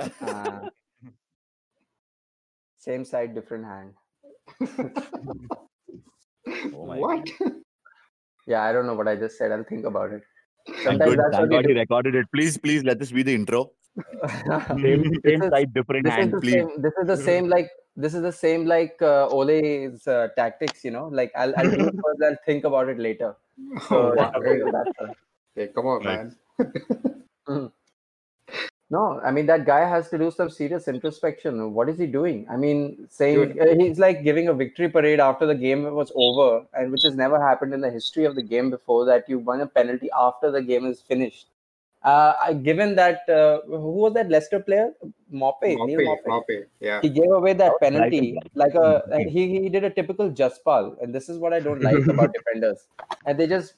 Uh, same side, different hand. Oh my what? Yeah, I don't know what I just said. I'll think about it. Sometimes God, that's thank God he recorded it. Please, please let this be the intro. Same, same is- side, different hand, please. same. This is the same like this is the same like uh, Ole's uh, tactics. You know, like I'll I'll do it first. I'll think about it later. So Oh, wow. there that's all. Okay, come on, Right. man. No, I mean that guy has to do some serious introspection. What is he doing? I mean, saying uh, he's like giving a victory parade after the game was over, and which has never happened in the history of the game before. That you won a penalty after the game is finished. Uh, given that uh, who was that Leicester player? Maupay, Neal Maupay, Maupay. Maupay, yeah. He gave away that penalty Brighton. like a like he, he did a typical Jaspal, and this is what I don't like about defenders. And they just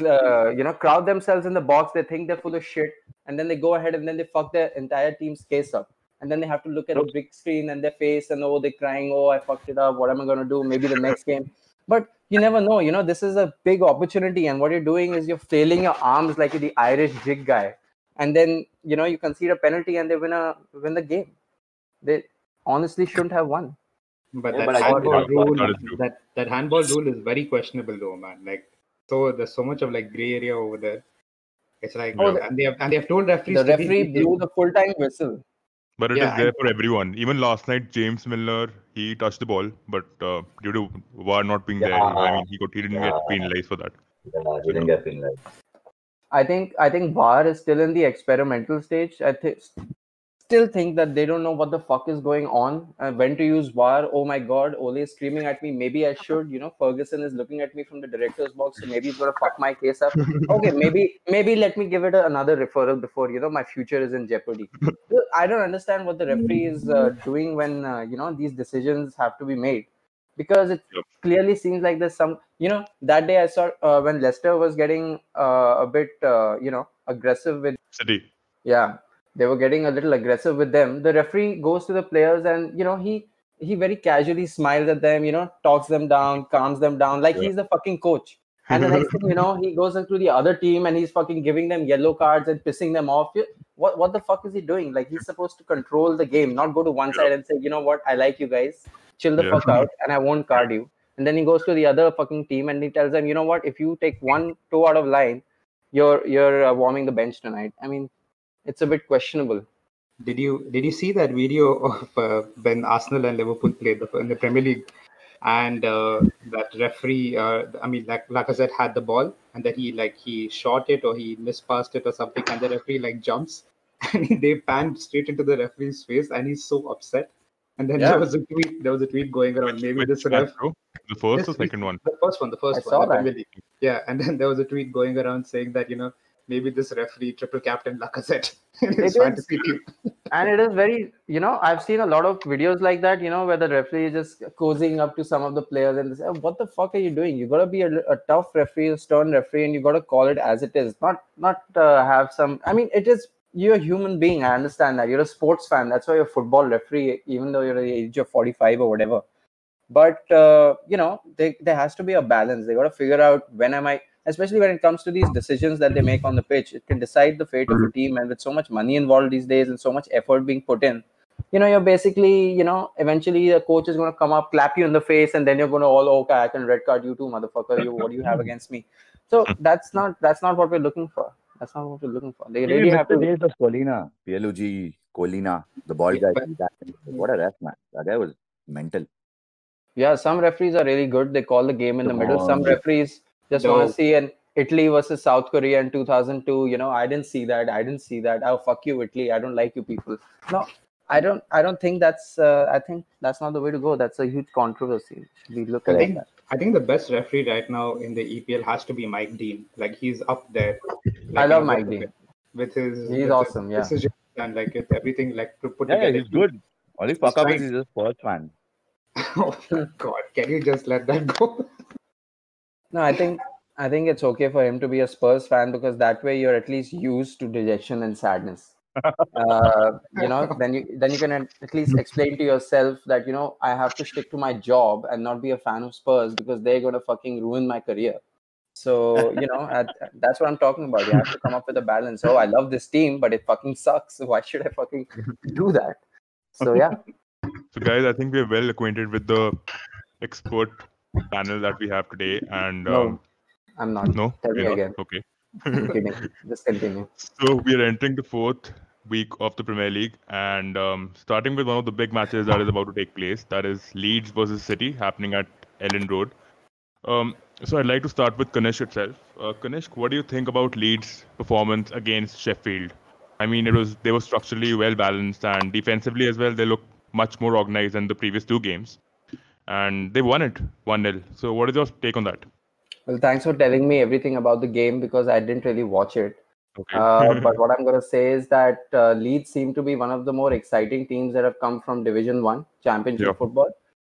uh, you know crowd themselves in the box. They think they're full of shit, and then they go ahead and then they fuck their entire team's case up. And then they have to look at a Nope. big screen and their face, and oh, they're crying. Oh, I fucked it up. What am I gonna do? Maybe the next game. But you never know. You know, this is a big opportunity, and what you're doing is you're flailing your arms like the Irish jig guy, and then you know you concede a penalty and they win a win the game. They honestly shouldn't have won. But Yeah, that but handball rule, that is true. that that handball rule is very questionable, though, man. Like, so there's so much of like gray area over there. It's like, Oh, and they have and they have told referees. The to be- referee blew the full time whistle. But it is Yeah, there and- for everyone. Even last night, James Milner he touched the ball, but uh, due to VAR not being there, I mean he got he didn't get penalized for that. Yeah, he didn't get penalized. I think I think VAR is still in the experimental stage. I think still think that they don't know what the fuck is going on and when to use VAR. Oh my god, Ole is screaming at me. Maybe I should. You know, Ferguson is looking at me from the director's box, so maybe he's gonna fuck my case up. Okay, maybe maybe let me give it a, another referral before you know my future is in jeopardy. I don't understand what the referee is uh, doing when uh, you know these decisions have to be made because it Yep. clearly seems like there's some you know that day I saw uh, when Leicester was getting uh, a bit uh, you know aggressive with City. yeah they were getting a little aggressive with them. The referee goes to the players and you know he he very casually smiles at them you know talks them down calms them down like Yeah. he's the fucking coach. And the next thing you know he goes into the other team and he's fucking giving them yellow cards and pissing them off. What what the fuck is he doing? Like he's supposed to control the game not go to one Yeah. side and say you know what? I like you guys. Chill the Yeah. fuck out and i won't card you. And then he goes to the other fucking team and he tells them you know what? If you take one toe out of line you're you're uh, warming the bench tonight. I mean it's a bit questionable Did you did you see that video of uh, when Arsenal and Liverpool played the, in the Premier League, and uh, that referee, uh, I mean, like Lacazette had the ball, and then he like he shot it or he mispassed it or something, and the referee like jumps, and they panned straight into the referee's face, and he's so upset. And then Yeah. there was a tweet. There was a tweet going around. Which- Maybe which this match, ref, bro? The first or This week- second one? the first one, the first I one, saw the that. Yeah, and then there was a tweet going around saying that you know maybe this referee triple captain Lacazette in his It is. fantasy team. and it is very you know i've seen a lot of videos like that you know where the referee is just cozying up to some of the players and they say, "Oh, what the fuck are you doing? You got to be a, a tough referee a stern referee and you got to call it as it is. Not not uh, have some i mean it is you're a human being i understand that. You're a sports fan that's why you're a football referee even though you're the age of 45 or whatever. But uh, you know they, there has to be a balance. They got to figure out when am i especially when it comes to these decisions that they make on the pitch it can decide the fate of a mm-hmm. team and with so much money involved these days and so much effort being put in you know you're basically you know eventually the coach is going to come up clap you in the face and then you're going to all okay i can red card you too motherfucker you what do you have against me so that's not that's not what we're looking for that's not what we're looking for they really have to days of Collina, PLUG, Collina, the ball guy. what a ref, man. That guy was mental. Yeah, some referees are really good. They call the game in the middle. Some referees just want to see an Italy versus South Korea in 2002. You know, I didn't see that. I didn't see that. Oh, fuck you, Italy. I don't like you people. No, I don't. I don't think that's. Uh, I think that's not the way to go. That's a huge controversy. We look I at think that. I think the best referee right now in the EPL has to be Mike Dean. Like he's up there. Like, I love Mike Dean. With his, He's with awesome, yeah. His and like with everything like to put Yeah, together. he's good. Only fuck up is trying- he's first man. oh my God! Can you just let that go? No, I think. I think it's okay for him to be a Spurs fan because that way you're at least used to dejection and sadness. uh, you know, then you then you can at at least explain to yourself that you know I have to stick to my job and not be a fan of Spurs because they're gonna fucking ruin my career. So you know, at, that's what I'm talking about. You have to come up with a balance. Oh, I love this team, but it fucking sucks. So why should I fucking do that? So yeah, So, guys, I think we're well acquainted with the expert panel that we have today. And No, um, I'm not. no, Tell me not? again. Okay. Just continue. So we are entering the fourth week of the Premier League, and um, starting with one of the big matches that is about to take place, that is Leeds versus City, happening at Elland Road. Um, so I'd like to start with Kanish itself. Uh, Kanish, what do you think about Leeds' performance against Sheffield? I mean, it was they were structurally well balanced, and defensively as well, they look much more organized than the previous two games, and they won it one 0 So what is your take on that? Well, thanks for telling me everything about the game because I didn't really watch it. Okay. Uh, but what I'm going to say is that uh, Leeds seem to be one of the more exciting teams that have come from Division One Championship Yeah. football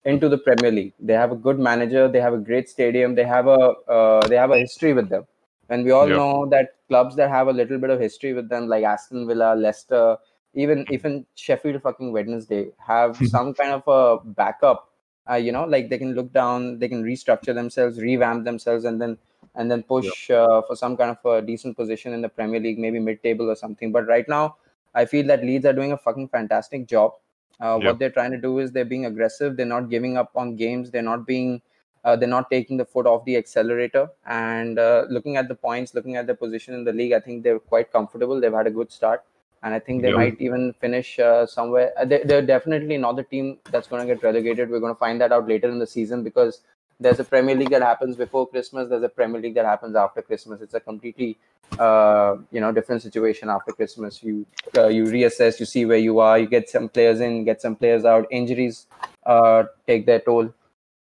into the Premier League. They have a good manager. They have a great stadium. They have a uh, they have a history with them. And we all Yeah. know that clubs that have a little bit of history with them, like Aston Villa, Leicester, even even Sheffield fucking Wednesday, have some kind of a backup. Uh, you know, like they can look down, they can restructure themselves, revamp themselves, and then and then push uh, for some kind of a decent position in the Premier League, maybe mid-table or something. But right now, I feel that Leeds are doing a fucking fantastic job. Uh, Yeah. What they're trying to do is they're being aggressive. They're not giving up on games. They're not being, uh, they're not taking the foot off the accelerator. And uh, looking at the points, looking at their position in the league, I think they're quite comfortable. They've had a good start, and I think they Yeah. might even finish uh, somewhere. uh, They, they're definitely not the team that's going to get relegated. We're going to find that out later in the season because there's a Premier League that happens before Christmas. There's a Premier League that happens after Christmas. It's a completely, uh, you know, different situation after Christmas. You uh, you reassess, you see where you are, you get some players in, get some players out. Injuries uh, take their toll.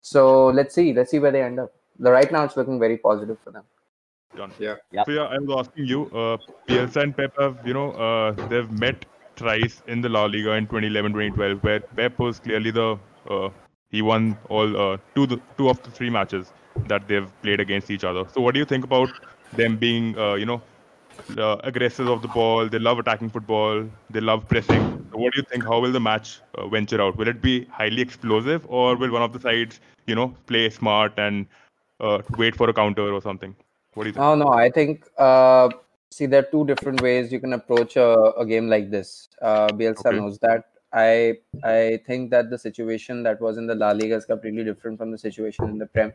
So let's see, let's see where they end up. The right now, it's looking very positive for them. Done. Yeah. So yeah, I was asking you, uh, Bielsa and Pep have, you know, uh, they've met thrice in the La Liga in 2011, 2012, where Pep was clearly the, uh, he won all uh, two the two of the three matches that they've played against each other. So what do you think about them being, uh, you know, uh, aggressive of the ball? They love attacking football. They love pressing. So what do you think? How will the match uh, venture out? Will it be highly explosive, or will one of the sides, you know, play smart and uh, wait for a counter or something? What do you think? Oh no, I think uh, see there are two different ways you can approach a, a game like this. Uh, Bielsa Okay. knows that. I I think that the situation that was in the La Liga is completely different from the situation in the Prem.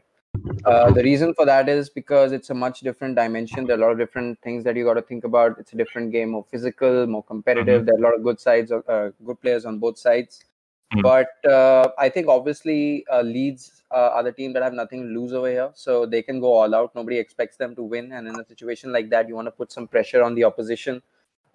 Uh, the reason for that is because it's a much different dimension. There are a lot of different things that you got to think about. It's a different game, more physical, more competitive. There are a lot of good sides, uh, good players on both sides. Mhm. But uh, I think obviously uh, Leeds uh, are the team that have nothing to lose over here, so they can go all out. Nobody expects them to win, and in a situation like that, you want to put some pressure on the opposition.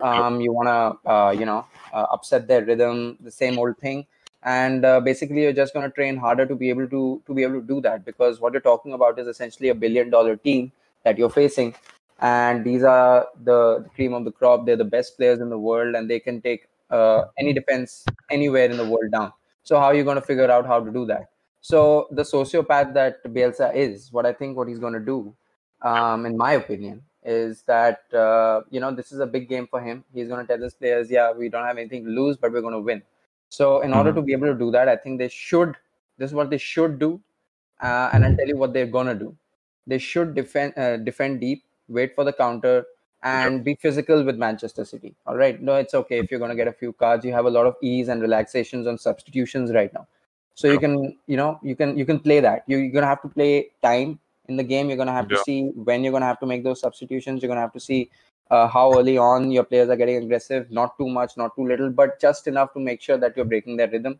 Um, you want to, uh, you know, uh, upset their rhythm, the same old thing. And uh, basically you're just going to train harder to be able to to be able to do that. Because what you're talking about is essentially a billion dollar team that you're facing. And these are the cream of the crop. They're the best players in the world. And they can take uh, any defense anywhere in the world down so how are you going to figure out how to do that so the sociopath that Bielsa is what I think what he's going to do um, in my opinion is that uh, you know this is a big game for him he's going to tell his players yeah we don't have anything to lose but we're going to win so in order Mhm. to be able to do that, I think they should. This is what they should do, uh, and I'll tell you what they're gonna do. They should defend, uh, defend deep, wait for the counter, and be physical with Manchester City. All right, no, it's okay if you're gonna get a few cards. You have a lot of ease and relaxations on substitutions right now, so you can, you know, you can you can play that. You, you're gonna have to play time in the game. You're gonna have Yeah. to see when you're gonna have to make those substitutions. You're gonna have to see uh, how early on your players are getting aggressive, not too much, not too little, but just enough to make sure that you're breaking their rhythm.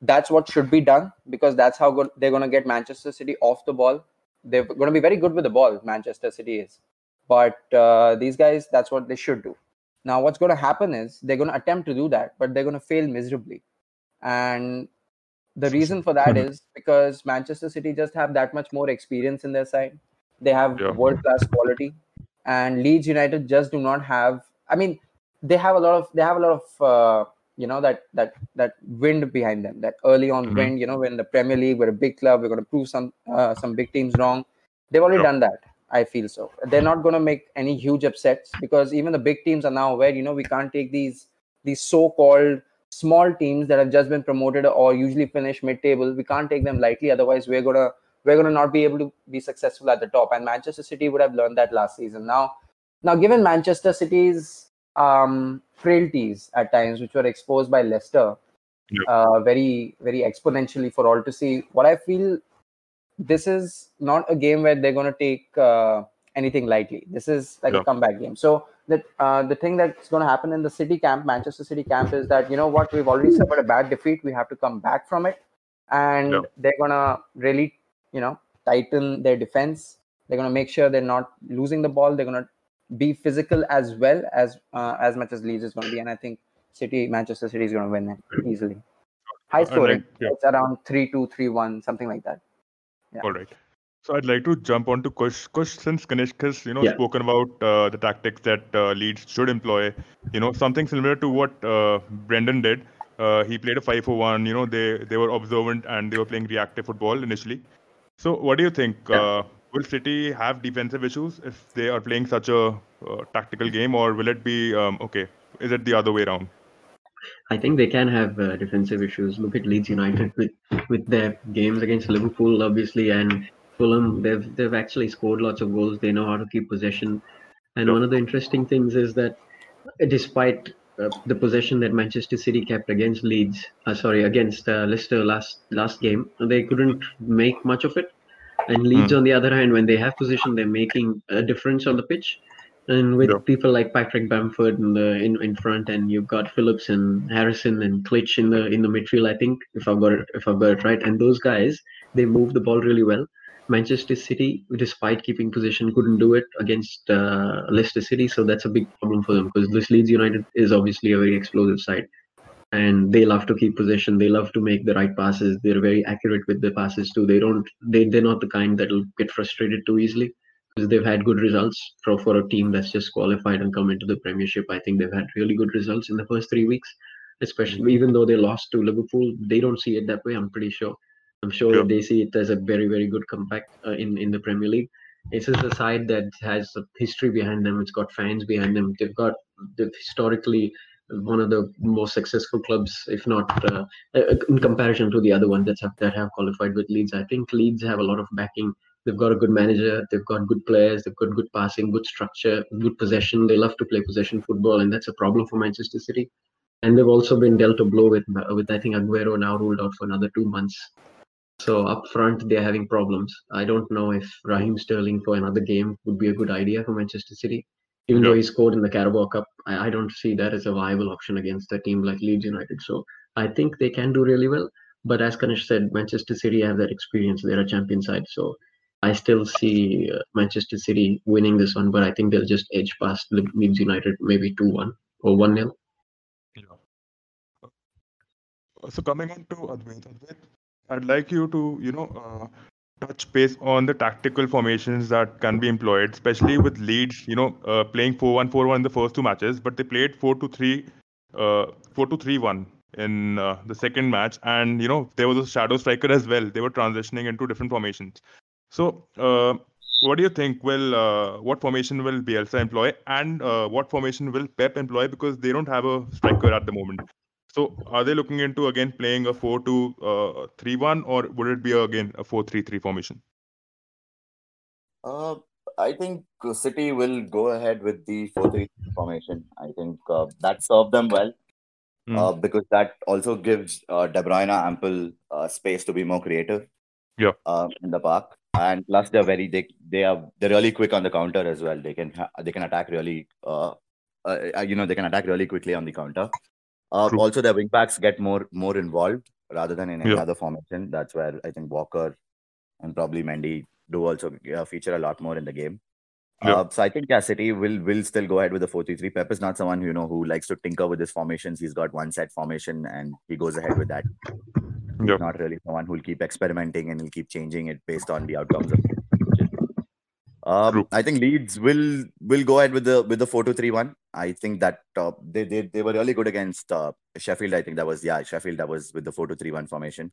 That's what should be done because that's how good they're going to get Manchester City off the ball. They're going to be very good with the ball, Manchester City is. But uh, these guys, that's what they should do. Now, what's going to happen is they're going to attempt to do that, but they're going to fail miserably. And the reason for that is because Manchester City just have that much more experience in their side. They have Yeah. world class quality, and Leeds United just do not have. I mean, they have a lot of they have a lot of uh, you know that that that wind behind them. That early on Mhm. wind. You know, when the Premier League, we're a big club, we're going to prove some uh, some big teams wrong. They've already Yeah. done that. I feel so. They're not going to make any huge upsets because even the big teams are now aware. You know, we can't take these these so-called small teams that have just been promoted or usually finish mid-table. We can't take them lightly. Otherwise, we're gonna we're going to not be able to be successful at the top. And Manchester City would have learned that last season. Now, now given Manchester City's um, frailties at times, which were exposed by Leicester, Yeah. uh, very very exponentially for all to see. What I feel, this is not a game where they're going to take uh, anything lightly. This is like Yeah. a comeback game. So that uh, the thing that's going to happen in the City camp, Manchester City camp, is that you know what we've already suffered a bad defeat. We have to come back from it, and Yeah. they're gonna really you know tighten their defense. They're gonna make sure they're not losing the ball. They're gonna be physical as well as uh, as much as Leeds is going to be, and I think City, Manchester City is going to win it easily. High scoring. like- yeah. It's around 3 2, 3 1, something like that. Yeah. All right. So I'd like to jump on to Kush. Kush, since Kanishk has, you know, Yeah. spoken about uh, the tactics that uh, Leeds should employ, you know, something similar to what uh, Brendan did. Uh, he played a 5-4-1. You know, they they were observant and they were playing reactive football initially. So what do you think? Yeah. Uh, will City have defensive issues if they are playing such a uh, tactical game, or will it be um, okay? Is it the other way around? I think they can have uh, defensive issues. Look at Leeds United with with their games against Liverpool, obviously, and Fulham. They've they've actually scored lots of goals. They know how to keep possession. And one of the interesting things is that, uh, despite uh, the possession that Manchester City kept against Leeds, uh, sorry, against uh, Leicester last last game, they couldn't make much of it. And Leeds, on the other hand, when they have possession, they're making a difference on the pitch. And with Yeah. people like Patrick Bamford in the in, in front, and you've got Phillips and Harrison and Klich in the in the midfield, I think if I've got it if I've got it right, and those guys they move the ball really well. Manchester City, despite keeping possession, couldn't do it against uh, Leicester City, so that's a big problem for them because this Leeds United is obviously a very explosive side, and they love to keep possession. They love to make the right passes. They're very accurate with the passes too. They don't they they're not the kind that'll get frustrated too easily because they've had good results for, for a team that's just qualified and come into the Premiership. I think they've had really good results in the first three weeks, especially even though they lost to Liverpool. They don't see it that way. I'm pretty sure. I'm sure that they see it as a very very good comeback uh, in in the Premier League. This is a side that has a history behind them. It's got fans behind them. They've got they've historically one of the most successful clubs, if not uh, uh, in comparison to the other ones that have that have qualified with Leeds. I think Leeds have a lot of backing. They've got a good manager. They've got good players. They've got good passing, good structure, good possession. They love to play possession football, and that's a problem for Manchester City. And they've also been dealt a blow with uh, with I think Aguero now ruled out for another two months. So up front, they're having problems. I don't know if Raheem Sterling for another game would be a good idea for Manchester City. Even though he scored in the Carabao Cup, I, I don't see that as a viable option against a team like Leeds United. So I think they can do really well. But as Kanish said, Manchester City have that experience. They're a champion side. So I still see uh, Manchester City winning this one, but I think they'll just edge past Le- Leeds United maybe 2 1 or 1 0. Yeah. Uh, So coming on to Advait, Advait, I'd like you to, you know, uh, touch base on the tactical formations that can be employed, especially with Leeds, you know, uh, playing 4-1-4-1 in the first two matches, but they played 4-2-3, uh, 4-2-3-1 in uh, the second match, and you know, there was a shadow striker as well. They were transitioning into different formations. So, uh, what do you think? Will uh, what formation will Bielsa employ, and uh, what formation will Pep employ? Because they don't have a striker at the moment. So, are they looking into again playing a 4 2 uh, 3 1, or would it be again a 4 3 3 formation? Uh, I think City will go ahead with the 4 3 formation. I think uh, that served them well uh, because that also gives uh, De Bruyne ample uh, space to be more creative. Yeah. In the park, and plus they're very they they are they're really quick on the counter as well. They can they can attack really uh, uh, you know they can attack really quickly on the counter. Uh, also, their wing backs get more more involved rather than in any Yeah. other formation. That's where I think Walker and probably Mendy do also uh, feature a lot more in the game. Yeah. Uh, so I think yeah, City will will still go ahead with the 4-3-3. Pep is not someone you know who likes to tinker with his formations. He's got one set formation and he goes ahead with that. He's Yeah. not really someone who'll keep experimenting and he'll keep changing it based on the outcomes of. Um, I think Leeds will will go ahead with the with the 4-2-3-1. I think that uh, they, they they were really good against uh, Sheffield. I think that was yeah Sheffield that was with the 4-2-3-1 formation.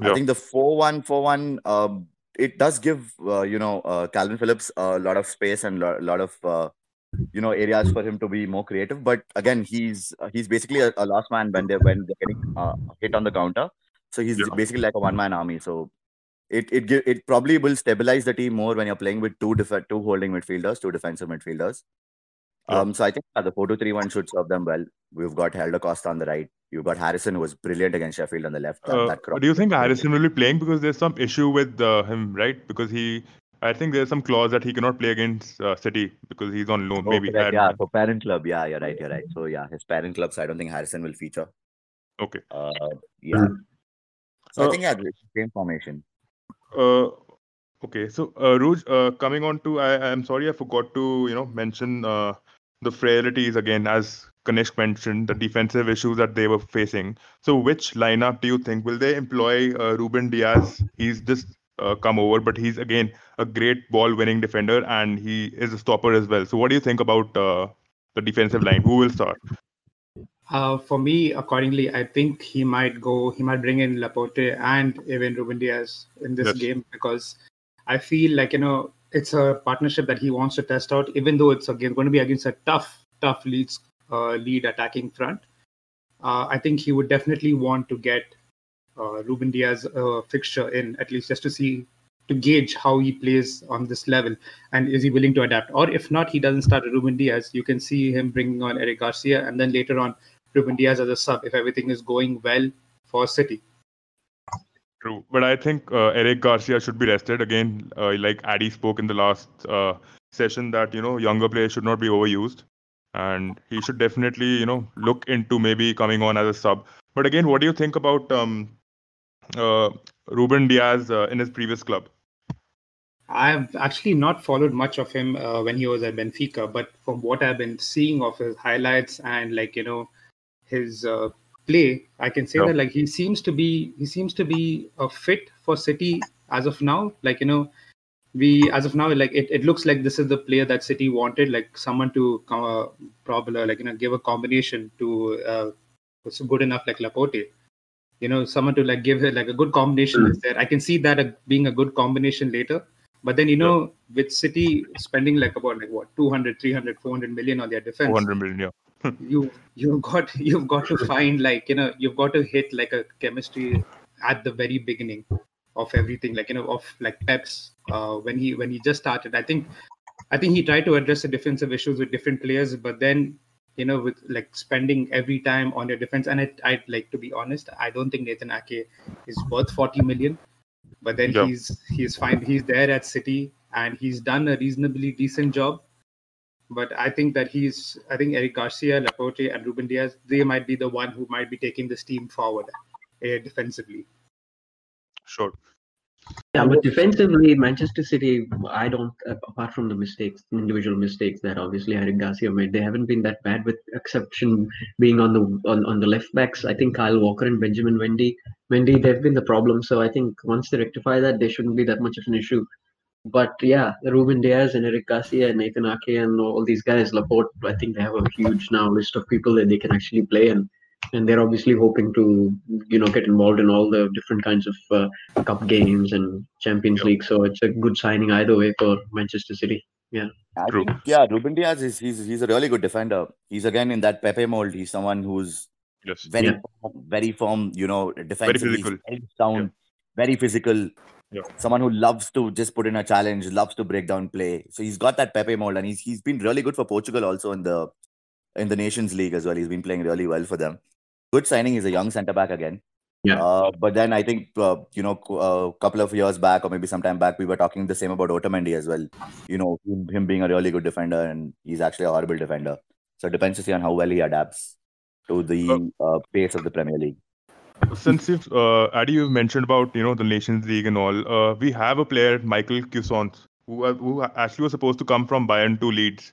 I think the 4-1-4-1 um, it does give uh, you know uh, Calvin Phillips a lot of space and a lot of uh, you know areas for him to be more creative. But again, he's uh, he's basically a, a last man when they when they're getting uh, hit on the counter. So he's Yeah. basically like a one man army. So it it it probably will stabilize the team more when you're playing with two def- two holding midfielders, two defensive midfielders. Yeah. Um, so I think the four two three one should serve them well. We've got Helder Costa on the right. You've got Harrison, who was brilliant against Sheffield on the left. That- Uh, that cross do you think. Harrison will be playing because there's some issue with uh, him, right? Because he, I think there's some clause that he cannot play against uh, City because he's on loan. Oh, maybe. correct, yeah, for parent club. Yeah, you're right. You're right. So yeah, his parent club. So I don't think Harrison will feature. Okay. Uh, yeah. So I Uh, think yeah, same formation. Uh, okay. So, uh, Ruj, uh, coming on to, I, I'm sorry, I forgot to, you know, mention uh, the frailties again, as Kanishk mentioned, the defensive issues that they were facing. So, which lineup do you think will they employ? Uh, Ruben Dias, he's just uh, come over, but he's again a great ball-winning defender, and he is a stopper as well. So, what do you think about uh, the defensive line? Who will start? Uh, for me, accordingly, I think he might go. He might bring in Laporte and even Ruben Dias in this Yes. game because I feel like you know it's a partnership that he wants to test out. Even though it's again going to be against a tough, tough Leeds, uh, lead attacking front, uh, I think he would definitely want to get uh, Ruben Dias a fixture in at least just to see to gauge how he plays on this level. And is he willing to adapt? Or if not he doesn't start Ruben Dias. You can see him bringing on Eric Garcia and then later on Ruben Dias as a sub if everything is going well for City. True, but I think uh, Eric Garcia should be rested. Again. Uh, like Addy spoke in the last uh, session that you know younger players should not be overused, and he should definitely you know look into maybe coming on as a sub. But again, what do you think about um, uh, Ruben Dias uh, in his previous club? I've actually not followed much of him uh, when he was at Benfica, but from what I've been seeing of his highlights and like you know his uh, play, I can say that like he seems to be he seems to be a fit for City as of now. Like you know, we as of now like it, it looks like this is the player that City wanted, like someone to come uh, probably like you know give a combination to uh, what's good enough like Laporte. You know, someone to like give her like a good combination is there. I can see that uh, being a good combination later. But then, you know, with City spending like about like what 200, 300, 400 million on their defense, 400 million, yeah. you you've got you've got to find like you know you've got to hit like a chemistry at the very beginning of everything like you know of like Pep's uh, when he when he just started. I think I think he tried to address the defensive issues with different players, but then you know with like spending every time on your defense. And I I'd like to be honest, I don't think Nathan Ake is worth 40 million. But then Yeah. he's he's fine. He's there at City and he's done a reasonably decent job. But I think that he's I think Eric Garcia, Laporte, and Ruben Dias, they might be the one who might be taking this team forward uh, defensively. Sure. Yeah, but defensively, Manchester City, I don't, uh, apart from the mistakes, individual mistakes that obviously Eric Garcia made, they haven't been that bad, with exception being on the on, on the left backs. I think Kyle Walker and Benjamin Mendy, Mendy, they've been the problem. So I think once they rectify that, they shouldn't be that much of an issue. But yeah, Ruben Dias and Eric Garcia and Nathan Ake and all these guys, Laporte, I think they have a huge now list of people that they can actually play and and they're obviously hoping to you know get involved in all the different kinds of uh, cup games and Champions Yep. League. So it's a good signing either way for Manchester City. I True. think, yeah, Ruben Dias is he's he's a really good defender. He's again in that Pepe mold. He's someone who's Yes. very Yeah. firm, very firm, you know, defensively, physical. very sound, very physical. Yeah. Someone who loves to just put in a challenge, loves to break down play. So he's got that Pepe mold, and he's he's been really good for Portugal also in the in the Nations League as well. He's been playing really well for them. Good signing. He's a young centre back again. Yeah. Uh, but then I think uh, you know a couple of years back or maybe sometime back we were talking the same about Otamendi as well. You know him, being a really good defender and he's actually a horrible defender. So it depends to see on how well he adapts to the uh, pace of the Premier League. Since you've, uh, Addy, you've mentioned about you know the Nations League and all, uh, we have a player, Michael Cuisance, who uh, who actually was supposed to come from Bayern to Leeds.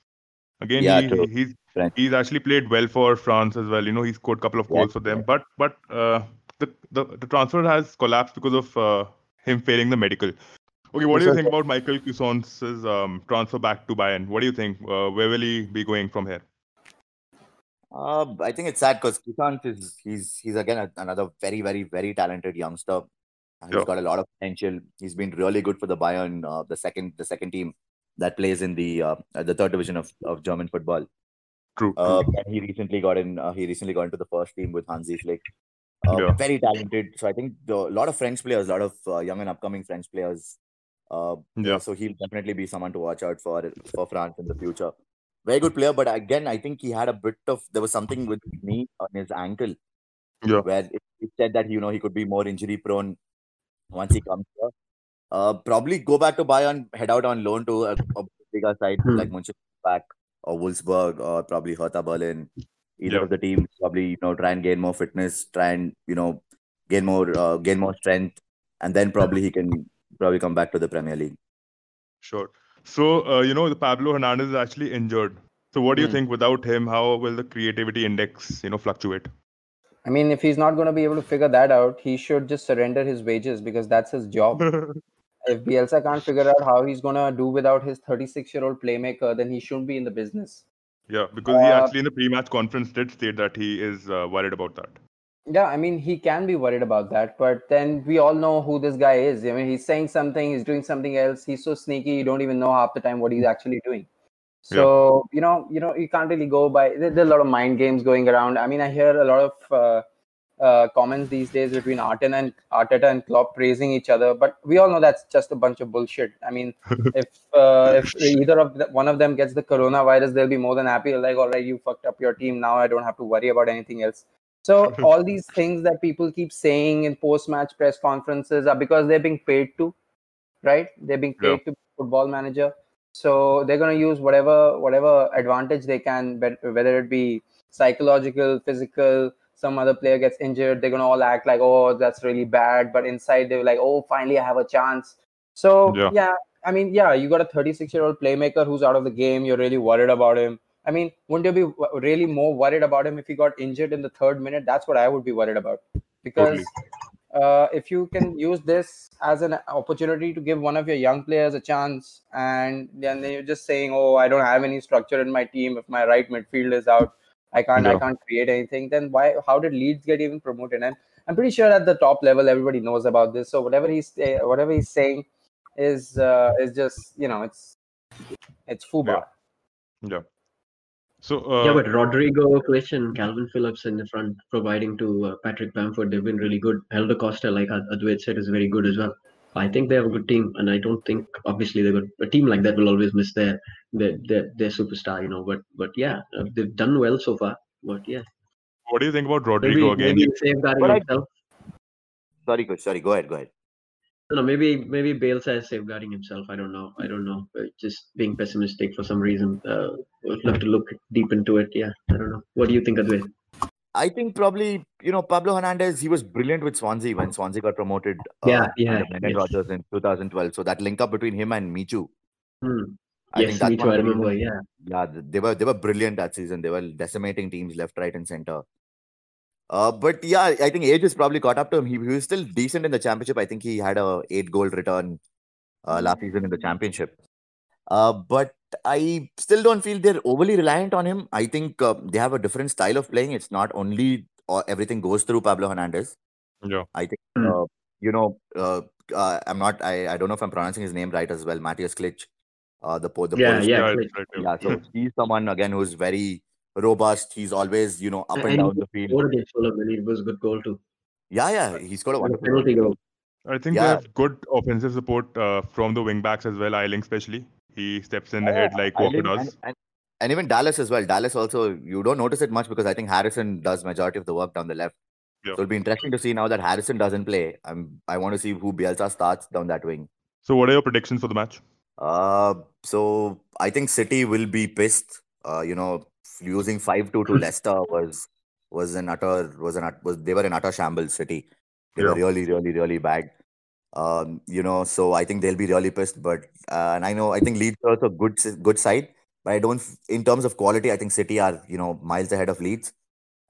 Again, Yeah, he, he's Right. he's actually played well for France as well. You know, he scored a couple of Yeah, goals for them. But but uh, the, the the transfer has collapsed because of uh, him failing the medical. Okay, what do you think about Michael Cuisance's um, transfer back to Bayern? What do you think? Uh, where will he be going from here? Uh, I think it's sad because Kisant is he's he's again a, another very very very talented youngster. Uh, He's Yeah. got a lot of potential. He's been really good for the Bayern, uh, the second the second team that plays in the uh, the third division of, of German football. True. Uh, and he recently got in. Uh, he recently got into the first team with Hansi Flick. Uh, Yeah. Very talented. So I think a lot of French players, a lot of uh, young and upcoming French players. Uh, Yeah. so he'll definitely be someone to watch out for for France in the future. Very good player, but again, I think he had a bit of there was something with knee on his ankle Yeah. where it, it said that you know he could be more injury prone once he comes here. Uh, probably go back to Bayern, head out on loan to a, a bigger side Hmm. like Mönchengladbach or Wolfsburg or probably Hertha Berlin. Either Yeah. of the teams probably you know try and gain more fitness, try and you know gain more uh, gain more strength, and then probably he can probably come back to the Premier League. Sure. So, uh, you know, the Pablo Hernandez is actually injured. So, what do you Hmm. think? Without him, how will the creativity index, you know, fluctuate? I mean, if he's not going to be able to figure that out, he should just surrender his wages because that's his job. if Bielsa can't figure out how he's going to do without his 36 year old playmaker, then he shouldn't be in the business. yeah, because he Uh, actually in the pre-match conference did state that he is uh, worried about that. Yeah, I mean, he can be worried about that, but then we all know who this guy is. I mean, he's saying something, he's doing something else. He's so sneaky, you don't even know half the time what he's actually doing. So you know, you know, you can't really go by. There, there a lot of mind games going around. I mean, I hear a lot of uh, uh, comments these days between Arteta and Arteta and Klopp praising each other, but we all know that's just a bunch of bullshit. I mean, if uh, if either of the, one of them gets the coronavirus, they'll be more than happy. Like, all right, you fucked up your team. Now I don't have to worry about anything else. So all these things that people keep saying in post-match press conferences are because they're being paid to, right? They're being Yeah. paid to be football manager. So they're going to use whatever whatever advantage they can, whether it be psychological, physical. Some other player gets injured, they're going to all act like, oh, that's really bad. But inside, they're like, oh, finally, I have a chance. So Yeah. yeah, I mean, yeah, you got a 36 year old playmaker who's out of the game. You're really worried about him. I mean, wouldn't you be really more worried about him if he got injured in the third minute? That's what I would be worried about. Because uh, if you can use this as an opportunity to give one of your young players a chance, and then you're just saying, "Oh, I don't have any structure in my team. If my right midfield is out, I can't, I can't create anything." Then why? How did Leeds get even promoted? And I'm pretty sure at the top level, everybody knows about this. So whatever he's uh, whatever he's saying is uh, is just you know it's it's fubar. Yeah. So, uh, yeah, but Rodrigo, Klich, and Calvin Phillips in the front, providing to uh, Patrick Bamford, they've been really good. Helder Costa, like Ad- Advait said, is very good as well. I think they have a good team, and I don't think obviously they got a team like that will always miss their their their, their superstar, you know. But but yeah, uh, they've done well so far. But yeah, what do you think about maybe Rodrigo again? maybe safeguarding But I- himself. Sorry, coach. Sorry, go ahead. Go ahead. No, maybe maybe Bielsa is safeguarding himself. I don't know. I don't know. Uh, Just being pessimistic for some reason. Uh, would love to look deep into it. Yeah, I don't know. What do you think, Advait? I think probably you know Pablo Hernandez. He was brilliant with Swansea when Swansea got promoted. Uh, Yeah, yeah, Brendan yes. Rodgers in 2012. So that link up between him and Michu. Hmm. I yes, think too. I remember. Yeah. Yeah, they were they were brilliant that season. They were decimating teams left, right, and center. Uh, but yeah, I think age has probably caught up to him. He, he was still decent in the championship. I think he had a eight goal return uh, last season in the championship. Uh, but I still don't feel they're overly reliant on him. I think uh, they have a different style of playing. It's not only uh, everything goes through Pablo Hernandez. Yeah. I think Hmm. uh, you know uh, uh, I'm not I, I don't know if I'm pronouncing his name right as well. Matthias Klich, uh, the po- the Yeah, Polish yeah, player. Right, right, Yeah, so he's someone again who's very robust. He's always, you know, up and And down the field. scored against Fulham, and it was a good goal too. Yeah, yeah, he scored a a wonderful penalty goal. goal. I think Yeah. they have good offensive support uh, from the wing backs as well. Ayling especially, he steps in ahead like Walker does. and, and, and even Dallas as well. Dallas also, you don't notice it much because I think Harrison does majority of the work down the left. Yeah. So it'll be interesting to see now that Harrison doesn't play. I'm, I want to see who Bielsa starts down that wing. So, what are your predictions for the match? Uh, so I think City will be pissed. Uh, you know, losing five two to Leicester was was an utter was an ut- was they were an utter shambles. City, they were really really really bad. Um, you know, so I think they'll be really pissed. But uh, and I know I think Leeds are also good good side, but I don't in terms of quality. I think City are you know miles ahead of Leeds,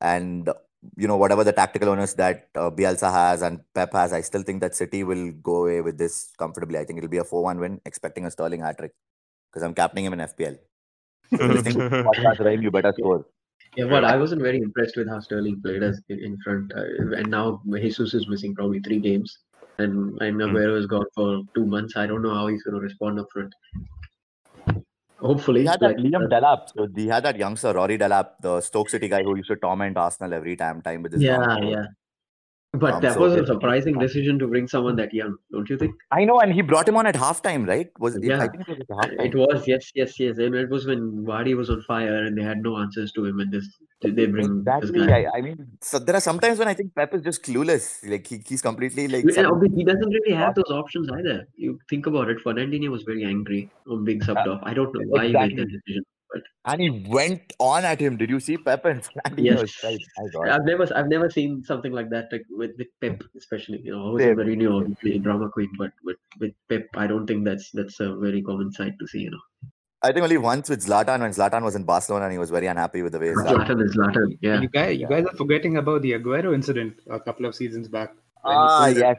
and you know whatever the tactical owners that uh, Bielsa has and Pep has, I still think that City will go away with this comfortably. I think it'll be a four-one win, expecting a Sterling hat trick because I'm captaining him in FPL. So you're listening to this podcast, Raheem, you better score. Yeah, but I wasn't very impressed with how Sterling played as in in front, uh, and now Jesus is missing probably three games, and and Hmm. Aguero is gone for two months. I don't know how he's going to respond up front. Hopefully, He had that like, Liam uh, Delap. So he had that youngster Rory Delap, the Stoke City guy who used to torment Arsenal every time time with his yeah, yeah. But Um, that so was a surprising decision to bring someone that young, don't you think? I know, and he brought him on at halftime, right? Was it, I Yeah. think it was at. It was yes, yes, yes, and it was when Vardy was on fire and they had no answers to him, and this they bring this Exactly. guy. I, I mean, so there are sometimes when I think Pep is just clueless. Like he, he's completely like. And some- obviously, he doesn't really have those options either. You think about it. Fernandinho was very angry on being subbed off. I don't know why he made that decision. And he went on at him. Did you see Pep and Fernandinho? Yes. It's like, my God. I've never, I've never seen something like that like with, with Pep, especially. You know, Jose Same. Mourinho, obviously, drama queen, but with, with Pep, I don't think that's that's a very common sight to see. You know, I think only once with Zlatan when Zlatan was in Barcelona and he was very unhappy with the way Zlatan. Zlatan is Zlatan. Yeah, You guys, you guys are forgetting about the Aguero incident a couple of seasons back. Ah, pulled- yes.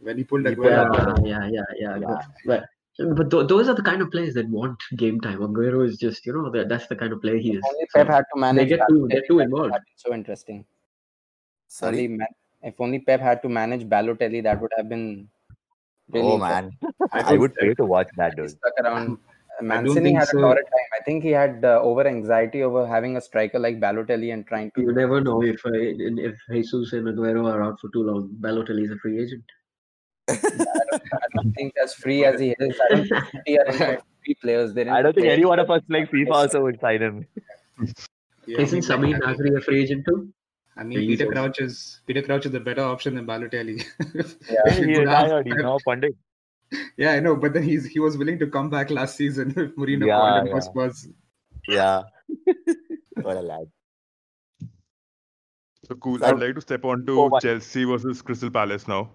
When he pulled Aguero. yeah, yeah, yeah, yeah. Yeah. But but th- those are the kind of players that want game time. Aguero is just you know that, that's the kind of player he is. Only So Pep had to manage. They get too- Balotelli, they're too involved. So interesting. Sorry. Only Ma- if only Pep had to manage Balotelli, that would have been. Really Oh man, I I would pay to watch that, He dude. stuck around. don't Mancini think had so. a lot of time. I think he had uh, over anxiety over having a striker like Balotelli and trying to. You never know if uh, if Jesus and Aguero are out for too long. Balotelli is a free agent. I don't think as free as he is. I don't think City free players. They I don't think play- any one of us like FIFA also would sign him. Yeah, Isn't I mean, Nasri a free agent too? I mean, He's Peter Crouch is Peter Crouch is a better option than Balotelli. Yeah. If you he could retired. He's now Pandit. Yeah, I know, but then he's he was willing to come back last season if Mourinho Yeah, called him for. Spurs. Yeah. what a lad. So cool. So- I'd like to step on to Oh, Chelsea versus Crystal Palace now.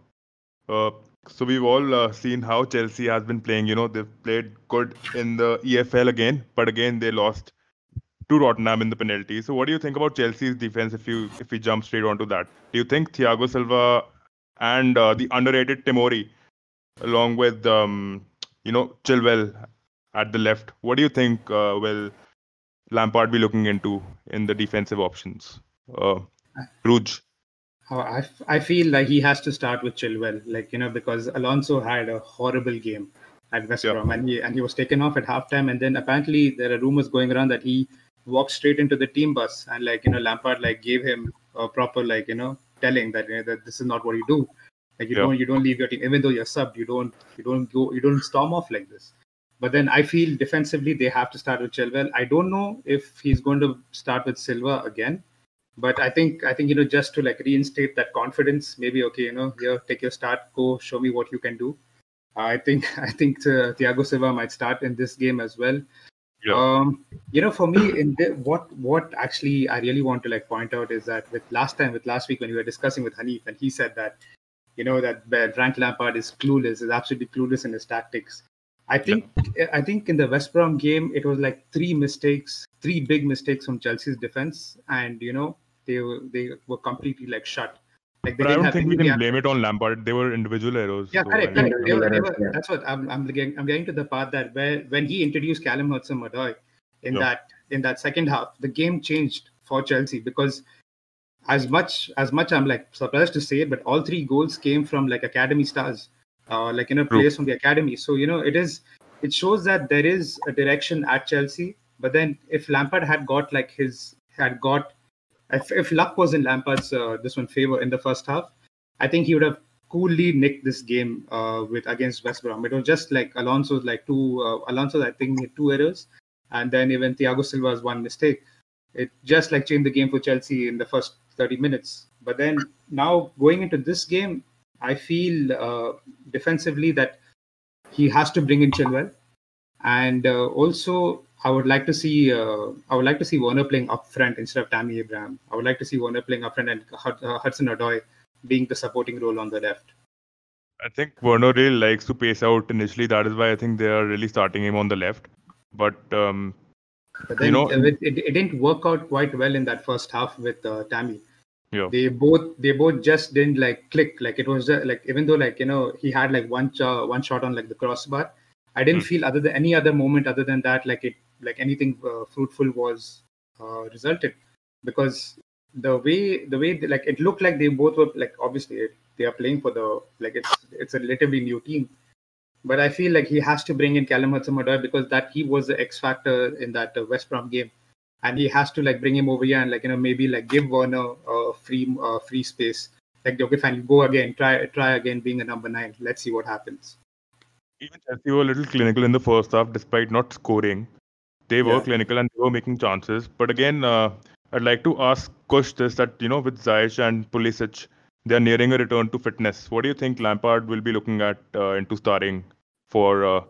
Uh, so we've all uh, seen how Chelsea has been playing. You know, they've played good in the EFL again, but again they lost to Tottenham in the penalty. So what do you think about Chelsea's defense? If you if we jump straight onto that, do you think Thiago Silva and uh, the underrated Tomori, along with um, you know Chilwell at the left, what do you think uh, will Lampard be looking into in the defensive options? Uh, Rouge. Uh, I, I feel like he has to start with Chilwell, like you know, because Alonso had a horrible game at West Yeah. Brom, and he and he was taken off at halftime, and then apparently there are rumors going around that he walked straight into the team bus, and like you know, Lampard like gave him a proper like you know telling that you know, that this is not what you do, like you Yeah. don't you don't leave your team even though you're subbed, you don't you don't go you don't storm off like this. But then I feel defensively they have to start with Chilwell. I don't know if he's going to start with Silva again but I think I think you know just to like reinstate that confidence, maybe okay, you know, here take your start, go show me what you can do. I think I think uh, Thiago Silva might start in this game as well. Yeah. Um, you know, for me, in the, what what actually I really want to like point out is that with last time, with last week when we were discussing with Hanif, and he said that you know that Frank Lampard is clueless, is absolutely clueless in his tactics. I think I think in the West Brom game it was like three mistakes, three big mistakes from Chelsea's defense, and you know they were they were completely like shut. Like they But I didn't don't have think we can blame it on Lampard. They were individual errors. yeah, so, correct, correct. They were, they were, yeah. that's what I'm, I'm getting. I'm getting to the part that where when he introduced Callum Hudson-Odoi in Yeah. that in that second half, the game changed for Chelsea because as much as much I'm like surprised to say it, but all three goals came from like academy stars, uh, like you know True. from the academy. So you know it is it shows that there is a direction at Chelsea. But then if Lampard had got like his had got if, if luck was in Lampard's uh, this one favor in the first half, I think he would have coolly nicked this game uh, with against West Brom. It was just like Alonso's like two uh, Alonso I think had two errors, and then even Thiago Silva's one mistake. It just like changed the game for Chelsea in the first 30 minutes. But then now going into this game, I feel uh, defensively that he has to bring in Chilwell, and uh, also I would like to see uh, I would like to see Werner playing up front instead of Tammy Abraham. I would like to see Werner playing up front and uh, Hudson Odoi being the supporting role on the left. I think Werner really likes to pace out initially. That is why I think they are really starting him on the left. But um, But You know- uh, it, it, it didn't work out quite well in that first half with uh, Tammy. Yeah. They both they both just didn't like click. Like it was like even though like you know he had like one ch- one shot on like the crossbar, I didn't Hmm. feel other than any other moment other than that like it like anything uh, fruitful was uh, resulted because the way the way they, like it looked like they both were like obviously it, they are playing for the like it's it's a relatively new team but I feel like he has to bring in Callum Hudson-Odoi because that he was the X factor in that uh, West Brom game, and he has to like bring him over here and like you know maybe like give Werner a free uh, free space like okay, fine, go again, try try again being a number nine. Let's see what happens. Even Chelsea were a little clinical in the first half, despite not scoring. They were Yeah. clinical and they were making chances. But again, uh, I'd like to ask Kush this: that you know, with Ziyech and Pulisic, they are nearing a return to fitness. What do you think Lampard will be looking at uh, into starting for uh,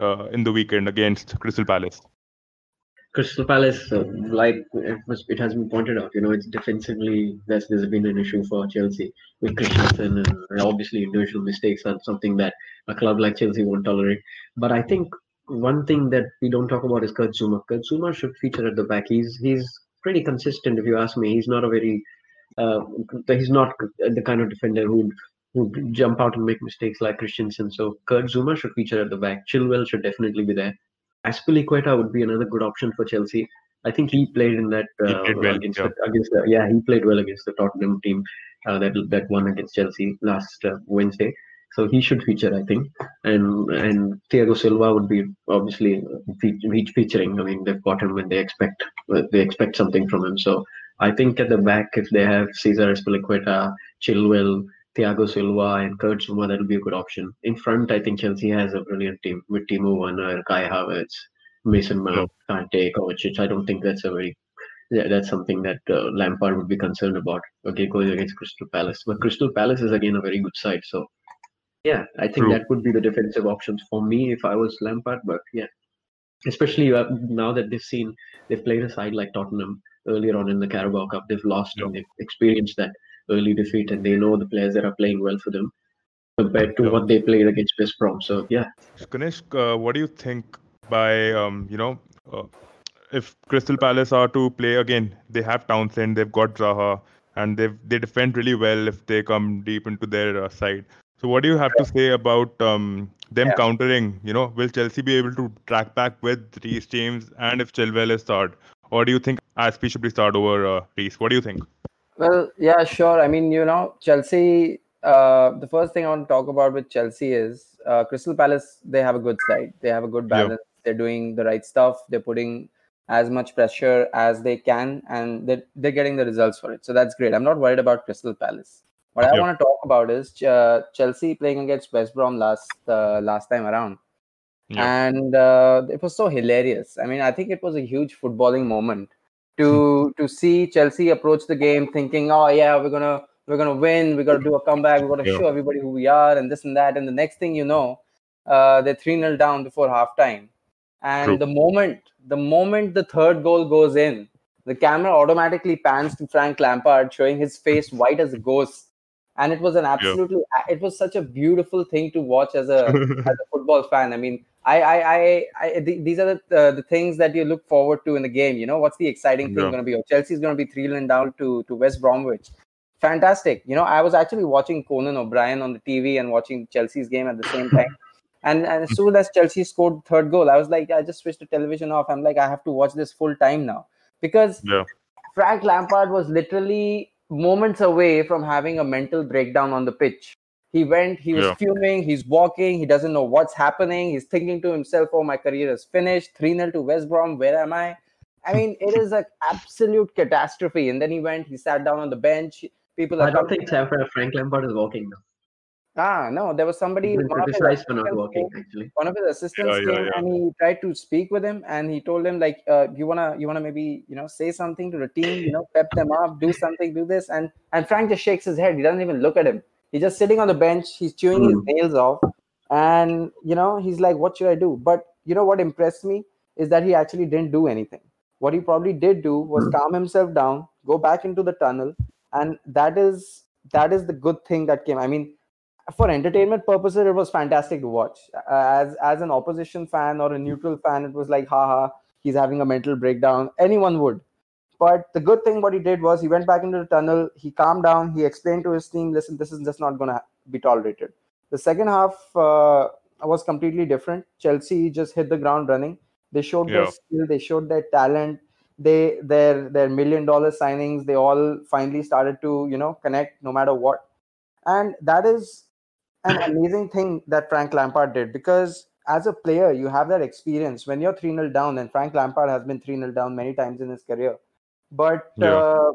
uh, in the weekend against Crystal Palace? Crystal Palace, uh, like it was, it has been pointed out, you know, it's defensively there's there's been an issue for Chelsea with Christensen, and obviously individual mistakes are something that a club like Chelsea won't tolerate. But I think one thing that we don't talk about is Kurt Zouma. Kurt Zouma should feature at the back. He's he's pretty consistent, if you ask me. He's not a very uh, he's not the kind of defender who who jump out and make mistakes like Christensen. So Kurt Zouma should feature at the back. Chilwell should definitely be there. Azpilicueta would be another good option for Chelsea. I think he played in that uh, played well, against yeah. the, against the, yeah he played well against the Tottenham team uh, that that won against Chelsea last uh, Wednesday. So he should feature, I think, and and Thiago Silva would be obviously fe- fe- featuring. I mean, they've got him when they expect they expect something from him. So I think at the back, if they have Cesar Azpilicueta, Chilwell, Thiago Silva, and Kurt Zouma, that'll be a good option. In front, I think Chelsea has a brilliant team with Timo Werner, Kai Havertz, Mason Mount, Kante, Kovacic. I don't think that's a very yeah, that's something that uh, Lampard would be concerned about. Okay, going against Crystal Palace, but Crystal Palace is again a very good side. So yeah, I think True. that would be the defensive options for me if I was Lampard. But yeah, especially uh, now that they've seen they've played a side like Tottenham earlier on in the Carabao Cup, they've lost and they've experienced that early defeat, and they know the players that are playing well for them compared to Yeah. what they played against West Brom. So yeah, Ganesh, uh, what do you think by um, you know uh, if Crystal Palace are to play again? They have Townsend, they've got Zaha, and they they defend really well if they come deep into their uh, side. So what do you have to say about um, them Yeah. countering? You know, will Chelsea be able to track back with Reece James and if Chilwell is start, or do you think Aspie should be start over uh, Reece? What do you think? Well, yeah, sure. I mean, you know, Chelsea. Uh, the first thing I want to talk about with Chelsea is uh, Crystal Palace. They have a good side. They have a good Yeah. balance. They're doing the right stuff. They're putting as much pressure as they can, and they're, they're getting the results for it. So that's great. I'm not worried about Crystal Palace. What I want to talk about is uh, Chelsea playing against West Brom last uh, last time around and uh, it was so hilarious. I mean, I think it was a huge footballing moment to to see Chelsea approach the game thinking, "Oh yeah, we're gonna we're gonna win. We're gonna do a comeback. We're gonna Yeah. show everybody who we are, and this and that." And the next thing you know, uh, they're three 0 down before halftime, and True. the moment the moment the third goal goes in, the camera automatically pans to Frank Lampard, showing his face white as a ghost. And it was an absolutely, it was such a beautiful thing to watch as a as a football fan. I mean, I, I, I, I th- these are the uh, the things that you look forward to in the game. You know, what's the exciting thing Yeah. going to be? Oh, Chelsea's going to be three 0 down to to West Bromwich. Fantastic. You know, I was actually watching Conan O'Brien on the TV and watching Chelsea's game at the same time. And, and as soon as Chelsea scored the third goal, I was like, I just switched the television off. I'm like, I have to watch this full time now because Yeah. Frank Lampard was literally moments away from having a mental breakdown on the pitch. He went, he was Yeah. fuming, he's walking, he doesn't know what's happening. He's thinking to himself, oh, my career is finished. 3 0 to West Brom, where am I? I mean, it is an absolute catastrophe. And then he went, he sat down on the bench. People I don't coming- think Safra- Frank Lampard is walking now. Ah, no, there was somebody. One of his for not assistants came- actually. one of his assistants Yeah, yeah, came yeah. and he tried to speak with him and he told him like uh, you wanna you wanna maybe you know say something to the team you know pep them up do something do this and and frank just shakes his head he doesn't even look at him he's just sitting on the bench he's chewing his Hmm. nails off and you know he's like what should i do but you know what impressed me is that he actually didn't do anything what he probably did do was Hmm. calm himself down go back into the tunnel and that is that is the good thing that came i mean for entertainment purposes, it was fantastic to watch. As as an opposition fan or a neutral fan, it was like, haha, he's having a mental breakdown. Anyone would. But the good thing, what he did was he went back into the tunnel. He calmed down. He explained to his team, listen, this is just not going to be tolerated. The second half uh, was completely different. Chelsea just hit the ground running. They showed their skill. They showed their talent. They their their million dollar signings. They all finally started to you know connect no matter what. And that is an amazing thing that Frank Lampard did because as a player, you have that experience when you're 3 0 down, and Frank Lampard has been 3 0 down many times in his career. But Yeah. uh,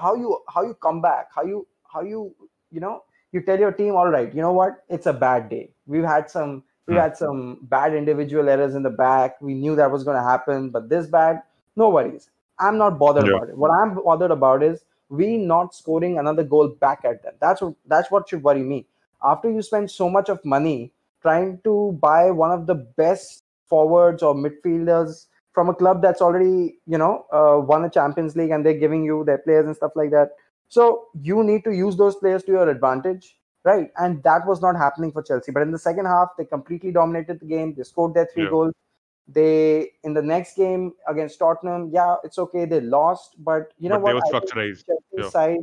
how you how you come back, how you how you you know you tell your team, all right, you know what, it's a bad day. We've had some we Hmm. had some bad individual errors in the back. We knew that was going to happen, but this bad, no worries. I'm not bothered Yeah. about it. What I'm bothered about is we not scoring another goal back at them. That's what that's what should worry me. After you spend so much of money trying to buy one of the best forwards or midfielders from a club that's already you know uh, won a Champions League and they're giving you their players and stuff like that. So you need to use those players to your advantage, right? And that was not happening for Chelsea. But in the second half, they completely dominated the game. They scored their three Yeah. goals. They in the next game against Tottenham, yeah, it's okay. They lost, but you know But they what? were I think structurized. Chelsea Yeah. side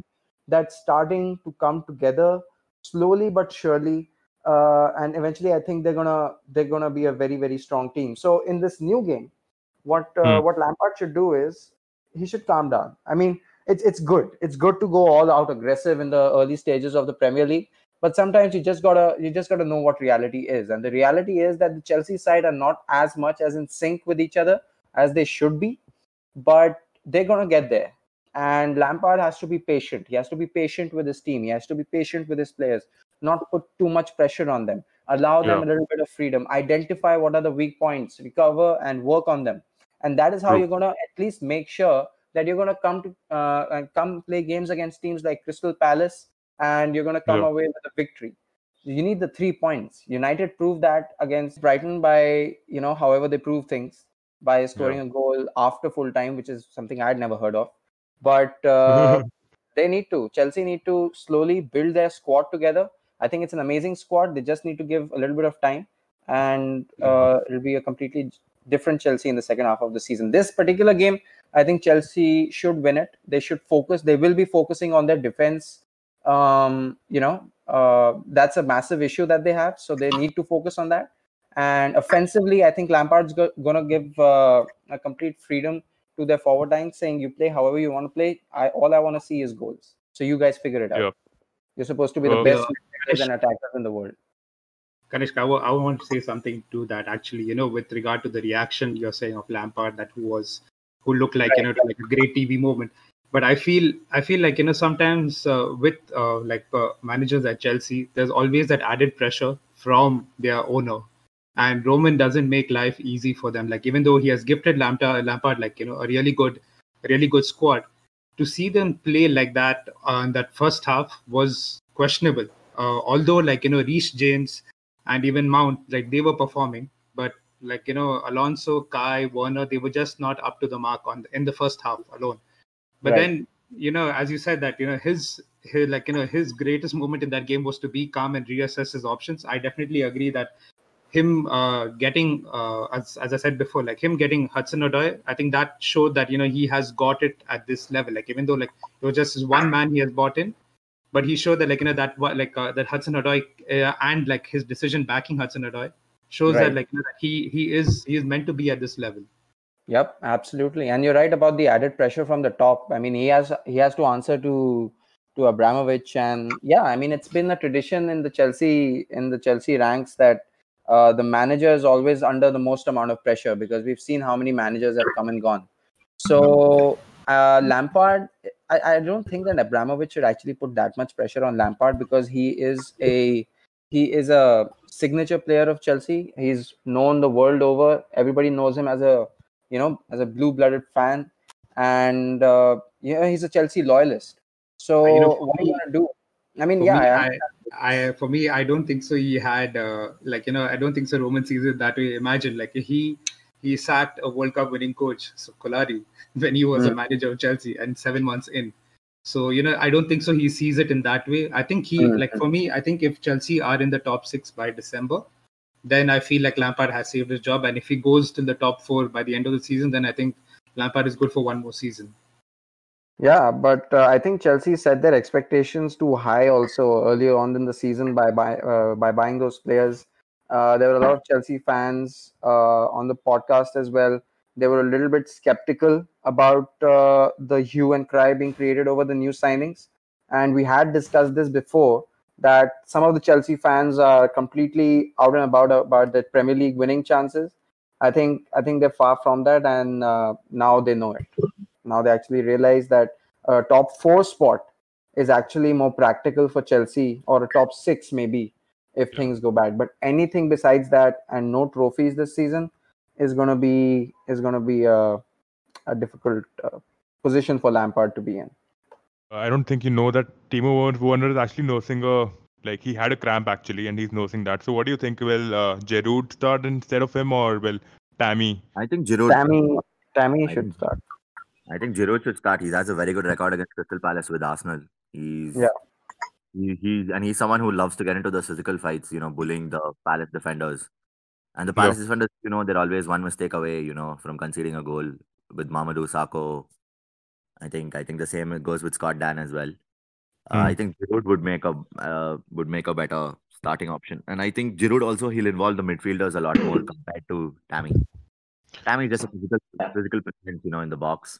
that's starting to come together slowly but surely. Uh, and eventually, I think they're gonna they're gonna be a very very strong team. So in this new game, what uh, Hmm. what Lampard should do is he should calm down. I mean, it's it's good. It's good to go all out aggressive in the early stages of the Premier League, but sometimes you just gotta you just gotta know what reality is, and the reality is that the Chelsea side are not as much as in sync with each other as they should be, but they're gonna get there. And Lampard has to be patient. He has to be patient with his team. He has to be patient with his players. Not put too much pressure on them. Allow them Yeah. a little bit of freedom. Identify what are the weak points, recover and work on them. And that is how True. you're gonna at least make sure that you're gonna come to uh, and come play games against teams like Crystal Palace, and you're gonna come Yeah. away with a victory. You need the three points. United proved that against Brighton by you know however they prove things by scoring a goal after full time, which is something I'd never heard of. But uh, they need to. Chelsea need to slowly build their squad together. I think it's an amazing squad. They just need to give a little bit of time, and uh, it'll be a completely different Chelsea in the second half of the season. This particular game, I think Chelsea should win it. They should focus. They will be focusing on their defense. Um, you know, uh, that's a massive issue that they have. So they need to focus on that. And offensively, I think Lampard's go- gonna give uh, a complete freedom to their forward line, saying you play however you want to play. I all I want to see is goals. So you guys figure it out. Yeah. You're supposed to be the Uh, best Yeah. and attackers in the world. Kanishk, I want to say something to that actually, you know, with regard to the reaction you're saying of Lampard that who was who looked like you know like a great TV moment. But I feel I feel like you know sometimes uh, with uh, like uh, managers at Chelsea, there's always that added pressure from their owner, and Roman doesn't make life easy for them. Like even though he has gifted Lampard, Lampard like you know a really good, really good squad, to see them play like that uh, in that first half was questionable. Uh, although like you know Reece James and even Mount like they were performing, but like you know Alonso, Kai, Werner, they were just not up to the mark on in the first half alone. But Right. then you know, as you said that you know his, his like you know his greatest moment in that game was to be calm and reassess his options. I definitely agree that him uh, getting uh, as as I said before, like him getting Hudson Odoi, I think that showed that you know he has got it at this level. Like even though like it was just one man he has bought in, but he showed that like you know that what like uh, that Hudson Odoi uh, and like his decision backing Hudson Odoi shows Right. that like you know, that he he is he is meant to be at this level. Yep, absolutely. And you're right about the added pressure from the top. I mean, he has he has to answer to to Abramovich, and yeah, I mean, it's been a tradition in the Chelsea in the Chelsea ranks that uh, the manager is always under the most amount of pressure because we've seen how many managers have come and gone. So uh, Lampard, I, I don't think that Abramovich should actually put that much pressure on Lampard because he is a he is a signature player of Chelsea. He's known the world over. Everybody knows him as a you know as a blue-blooded fan, and uh, yeah, he's a Chelsea loyalist. So you know, what are you gonna do? I mean, yeah, me, I, I, I, for me, I don't think so. He had uh, like you know, I don't think so. Roman sees it that way. Imagine like he he sacked a World Cup winning coach, so Kolari, when he was a Mm. manager of Chelsea, and seven months in. So you know, I don't think so. He sees it in that way. I think he Mm. like for me, I think if Chelsea are in the top six by December, then I feel like Lampard has saved his job. And if he goes to the top four by the end of the season, then I think Lampard is good for one more season. Yeah, but uh, I think Chelsea set their expectations too high also earlier on in the season by buy, uh, by buying those players. Uh, there were a lot of Chelsea fans uh, on the podcast as well. They were a little bit skeptical about uh, the hue and cry being created over the new signings, and we had discussed this before that some of the Chelsea fans are completely out and about about the Premier League winning chances. I think I think they're far from that, and uh, now they know it now they actually realize that a top four spot is actually more practical for Chelsea or a top six maybe if things go bad. But anything besides that and no trophies this season is gonna be is gonna be a, a difficult uh, position for Lampard to be in. I don't think you know that Timo Werner is actually nursing a like he had a cramp actually, and he's nursing that. So what do you think? Will uh, Giroud start instead of him, or will Tammy? I think Giroud. Tammy, Tammy should start. I think Giroud should start. He has a very good record against Crystal Palace with Arsenal. He's Yeah. He, he's and he's someone who loves to get into the physical fights. You know, bullying the Palace defenders. And the Yeah. Palace defenders, you know, they're always one mistake away. You know, from conceding a goal with Mamadou Sakho. I think I think the same goes with Scott Dann as well. Uh, Hmm. I think Giroud would make a uh, would make a better starting option, and I think Giroud also he'll involve the midfielders a lot more compared to Tammy. Tammy is just a physical physical presence, you know, in the box.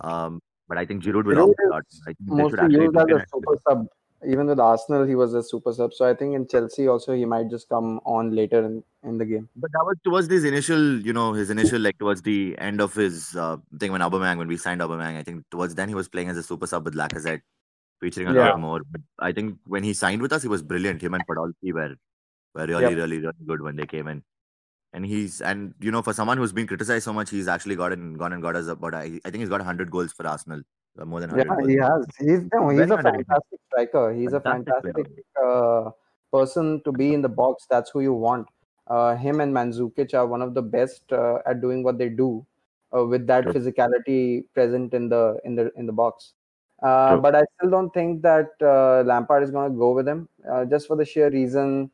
Um, but I think Giroud will Giroud out. is I think Mostly used as a at it. super sub. Even with Arsenal, he was a super sub. So I think in Chelsea also he might just come on later in, in the game. But that was towards his initial, you know, his initial like towards the end of his uh, thing when Aubameyang when we signed Aubameyang. I think towards then he was playing as a super sub with Lacazette, featuring a Yeah. lot more. But I think when he signed with us, he was brilliant. Him and Podolski were were really, Yep. really, really good when they came in. And he's and you know for someone who's been criticized so much, he's actually gotten gone and got us about I, I think he's got 100 goals for Arsenal, uh, more than 100 Yeah, goals. he has. He's no, he's a fantastic striker. He's a Fantastic player. fantastic uh, person to be in the box. That's who you want. Uh, him and Mandzukic are one of the best uh, at doing what they do uh, with that True. physicality present in the in the in the box. Uh, but I still don't think that uh, Lampard is going to go with him, uh, just for the sheer reason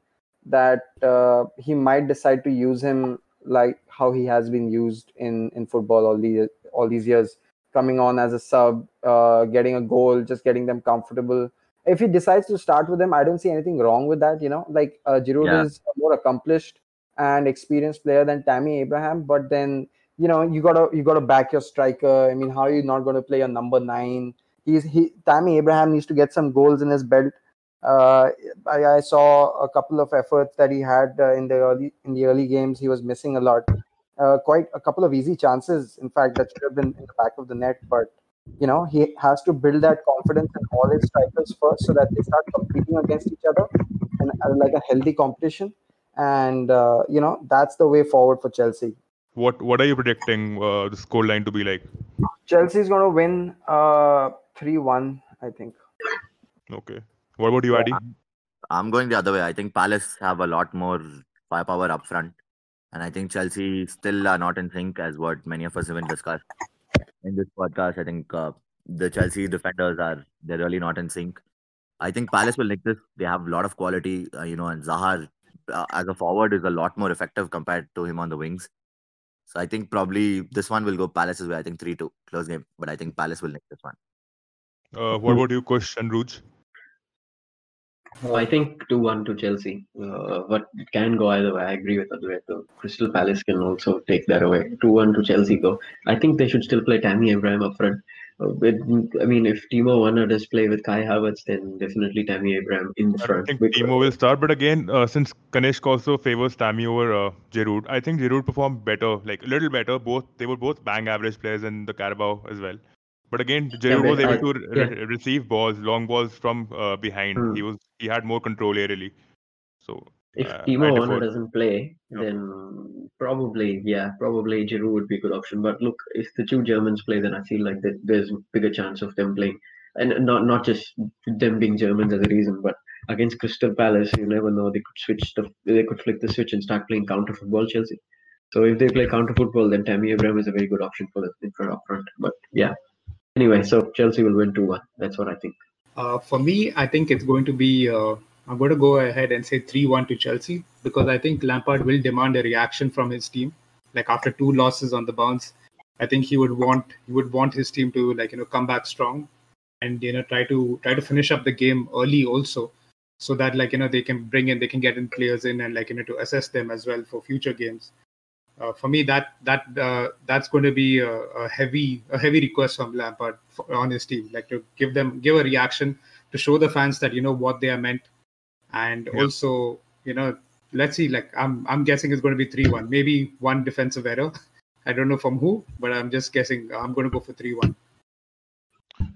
that uh, he might decide to use him like how he has been used in in football all these all these years coming on as a sub, uh, getting a goal, just getting them comfortable. If he decides to start with them, I don't see anything wrong with that. You know, like uh, Giroud Yeah. is a more accomplished and experienced player than Tammy Abraham, but then you know you gotta you gotta back your striker. I mean, how are you not going to play a number nine? He's he Tammy Abraham needs to get some goals in his belt. Uh, I, I saw a couple of efforts that he had uh, in the early in the early games. He was missing a lot uh, quite a couple of easy chances, in fact, that should have been in the back of the net. But you know, he has to build that confidence in all his strikers first, so that they start competing against each other and uh, like a healthy competition. And uh, you know, that's the way forward for Chelsea. What What are you predicting uh, the score line to be like? Chelsea's going to win uh, three-one, I think. Okay. What about you. Adi? I'm going the other way. I think Palace have a lot more firepower up front. And I think Chelsea still are not in sync, as what many of us even discussed in this podcast. I think uh, the Chelsea defenders are they're really not in sync. I think Palace will nick this. They have a lot of quality, uh, you know, and Zaha uh, as a forward is a lot more effective compared to him on the wings. So I think probably this one will go Palace's way. I think 3 2, close game. But I think Palace will nick this one. Uh, what about you, Kush and Ruj? I think 2 1 to Chelsea. Uh, but it can go either way. I agree with though. Crystal Palace can also take that away. 2 1 to Chelsea, though. I think they should still play Tammy Abraham up front. Uh, it, I mean, if Timo Werner does play with Kai Havertz, then definitely Tammy Abraham in the I front. think because- Timo will start, but again, uh, since Kanishk also favors Tammy over uh, Giroud, I think Giroud performed better, like a little better. Both they were both bang average players in the Carabao as well. But again, Giroud but was able I- to re- yeah. receive balls, long balls from uh, behind. Hmm. He was he had more control aerially. So If uh, Timo Werner doesn't play, Yeah. then probably, yeah, probably Giroud would be a good option. But look, if the two Germans play, then I feel like that there's bigger chance of them playing, and not not just them being Germans as a reason, but against Crystal Palace, you never know. They could switch the, they could flick the switch and start playing counter football, Chelsea. So if they play counter football, then Tammy Abraham is a very good option for the in front up front. But yeah, anyway, so Chelsea will win two one. That's what I think. Uh, for me, I think it's going to be. Uh, I'm going to go ahead and say 3-1 to Chelsea because I think Lampard will demand a reaction from his team. Like after two losses on the bounce, I think he would want he would want his team to like you know come back strong and you know try to try to finish up the game early also, so that like you know they can bring in they can get in players in and like you know to assess them as well for future games. Uh, for me, that that uh, that's going to be a, a heavy a heavy request from Lampard for, on his team, like to give them give a reaction to show the fans that you know what they are meant, and Yeah. also you know let's see like I'm I'm guessing it's going to be three one, maybe one defensive error. I don't know from who, but I'm just guessing. I'm going to go for three one.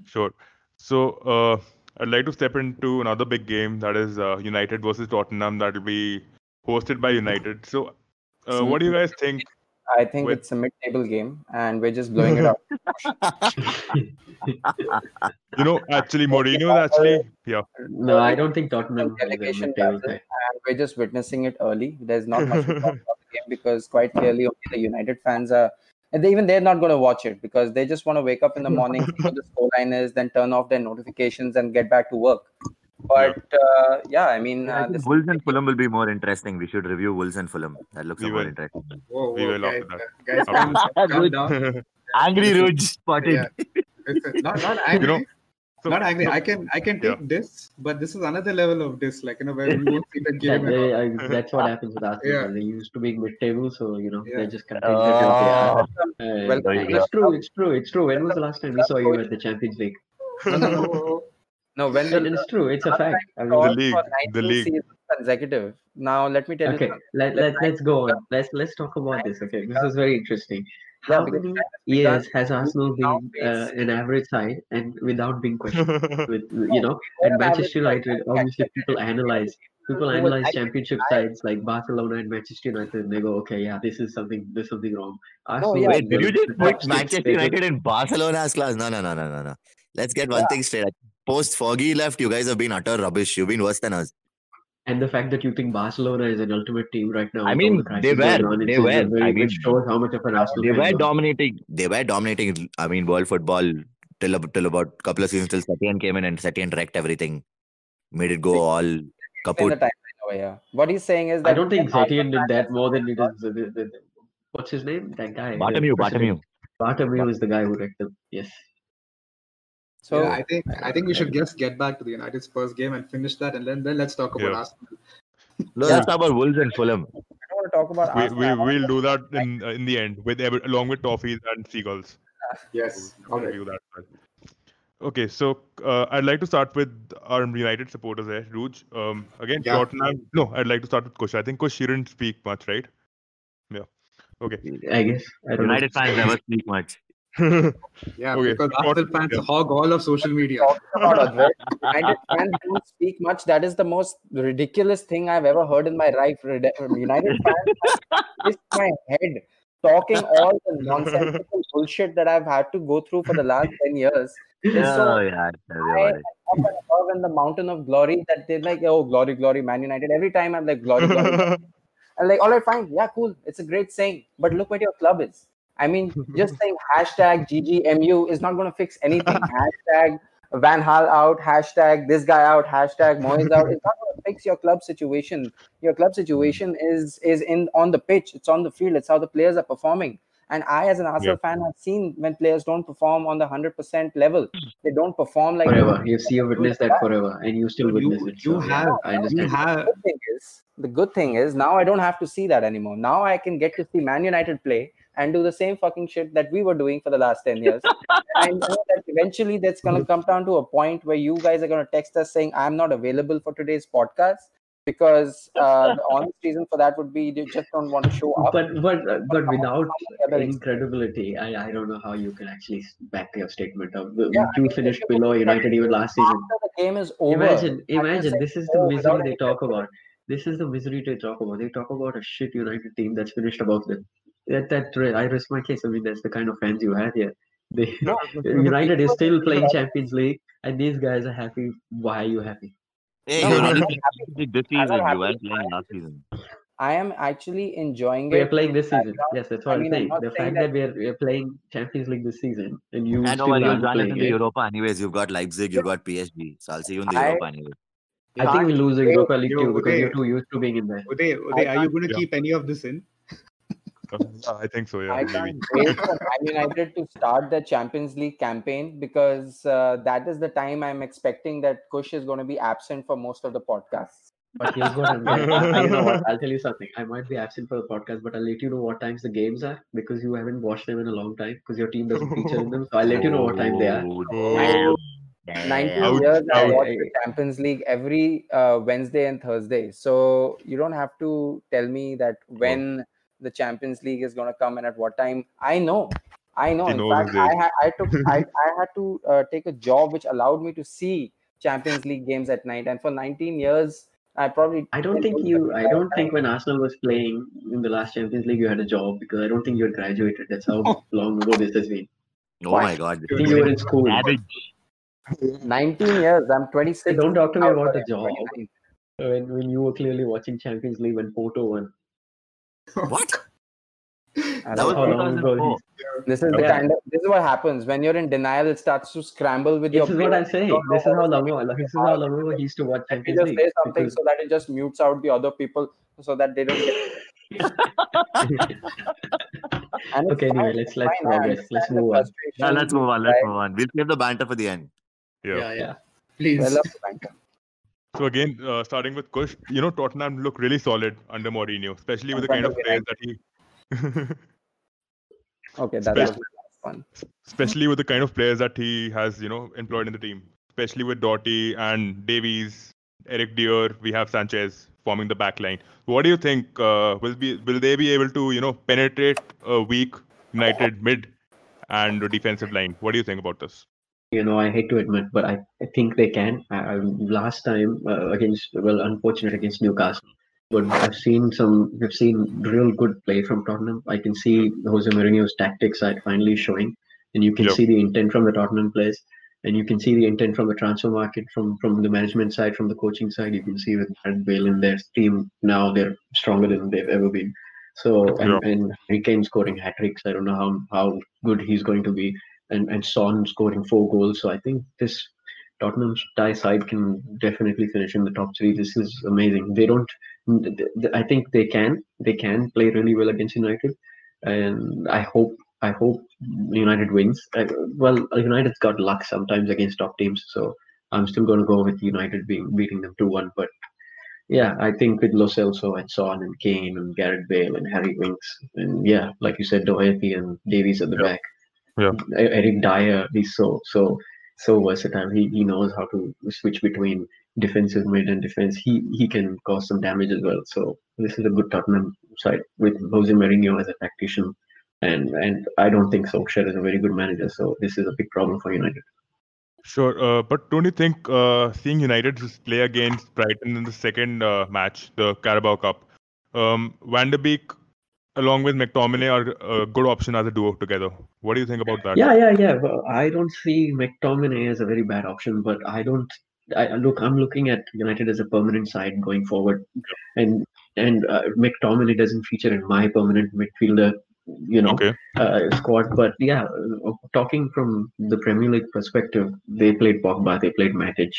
Sure. So, uh, I'd like to step into another big game that is uh, United versus Tottenham. That will be hosted by United. So, uh, what do you guys think? I think With- it's a mid-table game, and we're just blowing it up. You know, actually, Mourinho is actually yeah. no, I don't think Tottenham Delegation mid-table does it, side. and we're just witnessing it early. There's not much to talk about the game because quite clearly only the United fans are, and they, even they're not going to watch it because they just want to wake up in the morning, see what the scoreline is, then turn off their notifications and get back to work. But uh, yeah, I mean, I uh, this Wolves and Fulham will be more interesting. We should review Wolves and Fulham. That looks We more will. interesting. Whoa, We will guys, after that. guys, calm, calm down. Angry Rouge spotted. Yeah. It's not, not angry. know, so- not angry. so- I can I can Yeah. take this, but this is another level of this. Like you know, where we won't see the game. at they. I, that's what happens with Arsenal. Yeah. They used to being mid-table, so you know Yeah. they're just content. Oh. Uh, Well, it's true. It's true. It's true. When was the last time we saw you at the Champions League? No, when the it's true. It's a fact. I mean, scored league, the league. consecutive. Now let me tell okay. you. Okay, Let let let's go on. Let's let's talk about this. Okay, this is very interesting. Yeah, How many has years has Arsenal been uh, an average side and without being questioned? With you know, What and Manchester United, obviously people analyze people analyze championship high. sides like Barcelona and Manchester United, and they go, okay, yeah, this is something, there's something wrong. Arsenal, yeah. Wait, did you just the put Manchester they're United in Barcelona's class? No, no, no, no, no, no. Let's get one Yeah. thing straight. Post Foggy left, you guys have been utter rubbish. You've been worse than us. And the fact that you think Barcelona is an ultimate team right now, I mean, the they were, on, they were. I mean, shows how much of an Arsenal They were you are. dominating. They were dominating. I mean, world football till ab- till about couple of seasons till Setien came in and Setien wrecked everything, made it go all Explain kaput. timeline over here. What he's saying is that I don't think Arsenal Setien did that more than it not- is. The, the, the, what's his name? That guy. the Bartomeu, president. Bartomeu. Bartomeu is the guy who wrecked them. Yes. So yeah, I think I think we should just get back to the United Spurs game and finish that, and then then let's talk about Yeah. Arsenal. No, Yeah. let's talk about Wolves and Fulham. I don't want to talk about we, Arsenal. we we'll do that in uh, in the end with along with toffees and seagulls. Yes. We'll All right. review that. Okay, so uh, I'd like to start with our United supporters there, Ruj. Um, again, Yeah. Tottenham. No, I'd like to start with Kush. I think Kush didn't speak much, right? Yeah. Okay. I guess. I. United fans never speak much. Yeah, Okay, because Tot- Arsenal fans yeah. hog all of social media. talking about Advait. United fans don't speak much. That is the most ridiculous thing I've ever heard in my life. United fans twist my head talking all the nonsensical bullshit that I've had to go through for the last 10 years. They're so Oh, yeah. tell me high about and it. up and above in the mountain of glory that they're like, oh, glory, glory, Man United. Every time I'm like, glory, glory. I'm like, all right, fine. Yeah, cool. It's a great saying. But look what your club is. I mean, just saying hashtag GGMU is not going to fix anything. hashtag Van Gaal out, hashtag this guy out, hashtag Moyes out. It's not going to fix your club situation. Your club situation is is in on the pitch. It's on the field. It's how the players are performing. And I, as an Arsenal fan, have seen when players don't perform on the hundred percent level. They don't perform like Forever. You see, you witness that forever, and you still You- witness it. you so, yeah, have- I You understand. have good thing is the good thing is now I don't have to see that anymore. Now I can get to see Man United play and do the same fucking shit that we were doing for the last 10 years. I know that eventually that's gonna come down to a point where you guys are gonna text us saying I'm not available for today's podcast because uh, the honest reason for that would be you just don't want to show up. But but uh, but without any extent. credibility, I, I don't know how you can actually back your statement of Yeah, you finished below United even last season. The game is over, Imagine, imagine this is the misery they talk about. This is the misery they talk about. They talk about a shit United team that's finished above them. That that re- I rest my case. I mean, that's the kind of fans you have here. They No, United is still playing Champions League, and these guys are happy. Why are you happy? Hey, No, you're I'm only not playing happy. this I'm season. You happy. weren't playing last season. I am actually enjoying it. We are playing this season. background. Yes, that's I what I mean, am I'm saying. The saying fact that- that we are, we are playing Champions League this season and you I know, still well, you'll aren't in playing the. Europa anyways. You've got Leipzig, you've got PSG. So I'll see you in the I- Europa anyway. I think we lose the Yo, Europa League too because Uday. you're too used to being in there. Uday, Uday, are you going to keep any of this in? Uh, I think so. Yeah, I maybe. can't wait for Man United to start the Champions League campaign because uh, that is the time I'm expecting that Kush is going to be absent for most of the podcasts. But here's what I'm going to You know what? I'll tell you something. I might be absent for the podcast, but I'll let you know what times the games are because you haven't watched them in a long time because your team doesn't feature in them. So I'll let you know what time they are. Oh, damn, 19 damn. Ouch, years I watch the Champions League every uh, Wednesday and Thursday. So you don't have to tell me that when the Champions League is going to come and at what time. I know. I know. He In fact, I, age. ha- I took I, I had to uh, take a job which allowed me to see Champions League games at night, and for 19 years, I probably I don't think you. I don't think when Arsenal was playing in the last Champions League, you had a job because I don't think you had graduated. That's how long ago this has been. Oh my god. I think you were in school. Savage. 19 years. I'm 26. Don't talk to me about sorry, the job. When when you were clearly watching Champions League when Porto won. What? That was know. How long ago? This is the Yeah. kind of this is what happens when you're in denial. It starts to scramble with This your. is what. I'm saying. You don't know This is how what long to ago. This is how long ago he used to watch You Champions just League. say something because- so that it just mutes out the other people so that they don't get. And Okay, anyway, let's let's progress. Let's move on. Yeah, let's move on. Let's right? move on. We'll save the banter for the end. Yeah. Yeah, yeah. Please. I love the banter. So again, uh, starting with Kush, you know Tottenham look really solid under Mourinho, especially with the kind of players that he, Okay, that was Especially- fun. especially with the kind of players that he has, you know, employed in the team, especially with Doherty and Davies, Eric Dier, we have Sanchez forming the back line. What do you think? Uh, will be will they be able to, you know, penetrate a weak United mid and defensive line? What do you think about this? You know, I hate to admit, but I, I think they can. I, I, last time uh, against, well, unfortunate against Newcastle, but I've seen some, we've seen real good play from Tottenham. I can see Jose Mourinho's tactics are finally showing, and you can Yep. see the intent from the Tottenham players, and you can see the intent from the transfer market, from from the management side, from the coaching side. You can see with Gareth Bale in their team now, they're stronger than they've ever been. So, and, Yeah. and Harry Kane scoring hat tricks. I don't know how how good he's going to be and and Son scoring four goals. So I think this Tottenham's tie side can definitely finish in the top three. This is amazing. They don't. I think they can. They can play really well against United, and I hope. I hope United wins. I, well, United's got luck sometimes against top teams, so I'm still going to go with United being beating them two one. But yeah, I think with Lo Celso and Son and Kane and Gareth Bale and Harry Winks and yeah, like you said, Doherty and Davies at the Yeah. back. Yeah. Eric Dier, he's so so so versatile. He he knows how to switch between defensive mid and defense. He he can cause some damage as well. So this is a good Tottenham side with Jose Mourinho as a tactician, and and I don't think Solskjaer is a very good manager. So this is a big problem for United. Sure, uh, but don't you think uh, seeing United just play against Brighton in the second uh, match, the Carabao Cup, um, Van de Beek along with McTominay are a good option as a duo together? What do you think about that? Yeah, yeah, yeah. Well, I don't see McTominay as a very bad option, but I don't. I I look. I'm looking at United as a permanent side going forward, and and uh, McTominay doesn't feature in my permanent midfielder, you know, Okay. uh, squad. But yeah, uh, talking from the Premier League perspective, they played Pogba, they played Matic,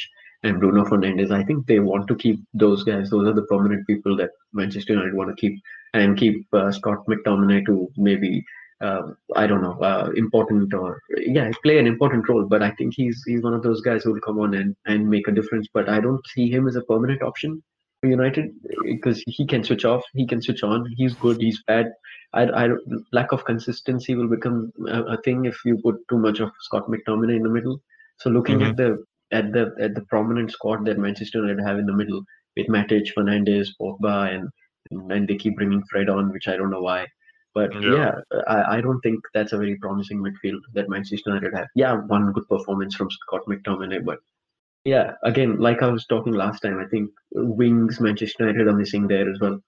and Bruno Fernandes. I think they want to keep those guys. Those are the permanent people that Manchester United want to keep, and keep uh, Scott McTominay to maybe uh, I don't know, uh, important or yeah, play an important role. But I think he's he's one of those guys who will come on and, and make a difference. But I don't see him as a permanent option for United because he can switch off, he can switch on. He's good, he's bad. I, I lack of consistency will become a, a thing if you put too much of Scott McTominay in the middle. So looking at the at the at the prominent squad that Manchester United have in the middle with Matic, Fernandes, Pogba, and and they keep bringing Fred on, which I don't know why. But Yeah. yeah, I, I don't think that's a very promising midfield that Manchester United have. Yeah, one good performance from Scott McTominay, but yeah, again, like I was talking last time, I think wings Manchester United are missing there as well.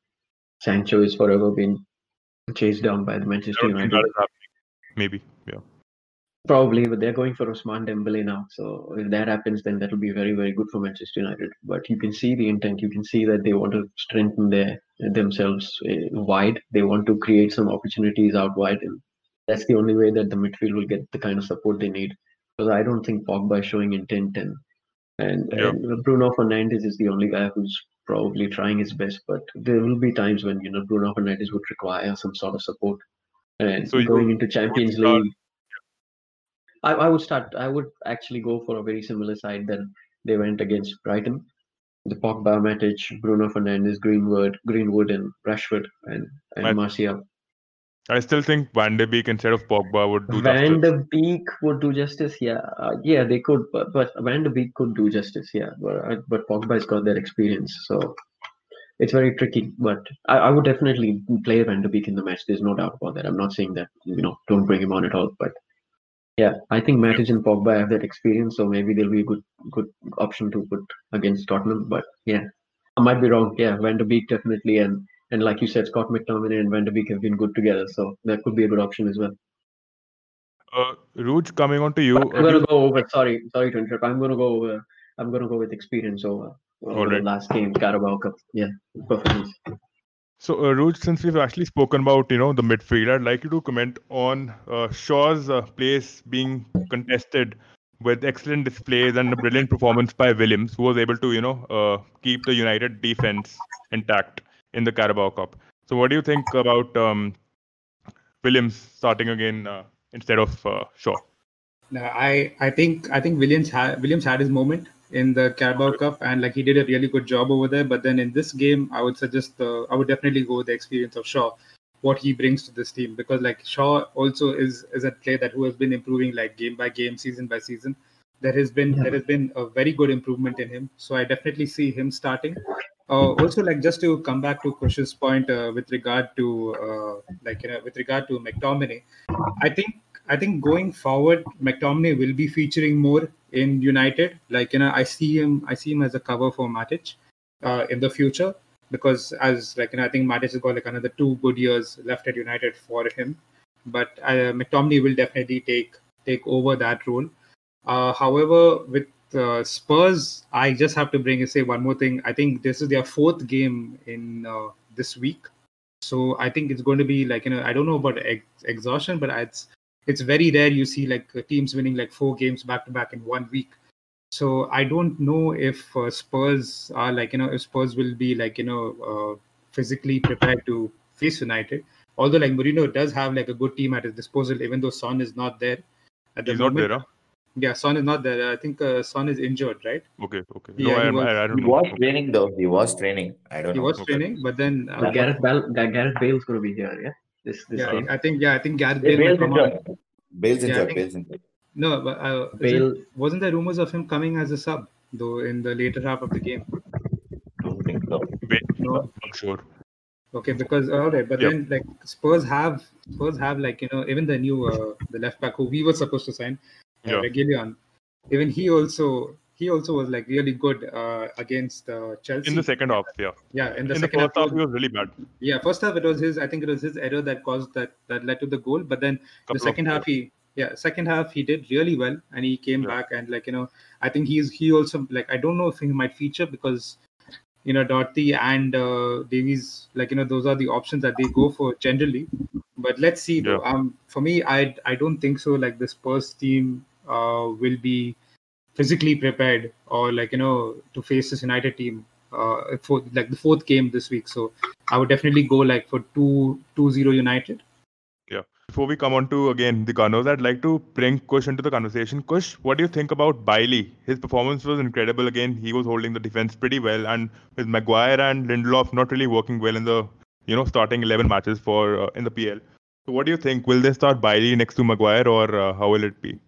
Sancho is forever been chased down by the Manchester United. that is happening. Maybe. Yeah. Probably, but they're going for Ousmane Dembele now. So if that happens, then that'll be very, very good for Manchester United. But you can see the intent. You can see that they want to strengthen their themselves uh, wide. They want to create some opportunities out wide, and that's the only way that the midfield will get the kind of support they need. Because I don't think Pogba is showing intent, and and, Yeah. and Bruno Fernandes is the only guy who's probably trying his best. But there will be times when you know Bruno Fernandes would require some sort of support. And So going into Champions League, I, I would start. I would actually go for a very similar side than they went against Brighton. The Pogba, Matic, Bruno Fernandes, Greenwood, Greenwood, and Rashford, and and Mat- Martial. I still think Van de Beek instead of Pogba would do that. Van justice. de Beek would do justice. Yeah, uh, yeah, they could, but, but Van de Beek could do justice. Yeah, but uh, but Pogba's got that experience, so it's very tricky. But I, I would definitely play Van de Beek in the match. There's no doubt about that. I'm not saying that you know don't bring him on at all, but Yeah, I think Matic and Pogba have that experience, so maybe they'll be a good good option to put against Tottenham. But yeah, I might be wrong. Yeah, Van de Beek definitely, and and like you said, Scott McTominay and Van de Beek have been good together, so that could be a good option as well. Uh, Ruj, coming on to you. But I'm gonna go over. Sorry, sorry to interrupt. I'm gonna go over. I'm gonna go with experience over, over the last game, Carabao Cup. Yeah, performance. So, uh, Ruj, since we've actually spoken about you know the midfield, I'd like you to comment on uh, Shaw's uh, place being contested with excellent displays and a brilliant performance by Williams, who was able to you know uh, keep the United defense intact in the Carabao Cup. So, what do you think about um, Williams starting again uh, instead of uh, Shaw? No, I I think I think Williams Williams had his moment in the Carabao Cup and like he did a really good job over there. But then in this game, I would suggest uh, I would definitely go with the experience of Shaw, what he brings to this team because like Shaw also is is a player that who has been improving like game by game, season by season. There has been Yeah. there has been a very good improvement in him. So I definitely see him starting. Uh, also, like just to come back to Kush's point uh, with regard to uh, like you know with regard to McTominay, I think I think going forward, McTominay will be featuring more in United. Like you know, I see him I see him as a cover for Matic uh, in the future because as like you know, I think Matic has got like another two good years left at United for him. But uh, McTominay will definitely take take over that role. Uh, however, with uh, Spurs, I just have to bring and say one more thing. I think this is their fourth game in uh, this week, so I think it's going to be like you know I don't know about ex- exhaustion, but it's it's very rare you see like uh, teams winning like four games back to back in one week. So I don't know if uh, Spurs are like you know if Spurs will be like you know uh, physically prepared to face United. Although like Mourinho does have like a good team at his disposal, even though Son is not there at the He's not there, huh? Yeah, Son is not there. I think uh, Son is injured, right? Okay, okay. Yeah, no, he I, was- I, I don't He know. was training though. He was training. I don't He know. He was Okay. training, but then uh, But Gareth Bale, Ga- Gareth Bale's gonna be here. Yeah, this this yeah, game. I think yeah, I think Gareth Yeah, Bale. Bale's might come on. Bale's Yeah, injured. think- Bale's injured. No, but uh, isn't- Bale. wasn't there rumors of him coming as a sub though in the later half of the game? Don't think so. No. I'm sure. Okay, because all right, but Yep. then like Spurs have Spurs have like you know even the new uh, the left back who we were supposed to sign, uh, Yeah. Reguilon, even he also he also was like really good uh, against uh, Chelsea. In the second half, yeah. yeah, in the In the second first half, half, he was really bad. yeah, first half it was his. I think it was his error that caused that that led to the goal. But then Couple the second half he yeah second half he did really well and he came Yeah. back and like you know I think he's he also like I don't know if he might feature because you know Doherty and uh, Davies like you know those are the options that they go for generally. But let's see though. Um, for me, I I don't think so. Like the Spurs team uh, will be physically prepared or like you know to face this United team uh, for like the fourth game this week. So I would definitely go like for two two zero United. Yeah. Before we come on to again the Gunners, I'd like to bring Kush into the conversation. Kush, what do you think about Bailly? His performance was incredible. Again, he was holding the defense pretty well, and with Maguire and Lindelof not really working well in the you know starting eleven matches for uh, in the PL. So, what do you think? Will they start Bailly next to Maguire, or uh, how will it be?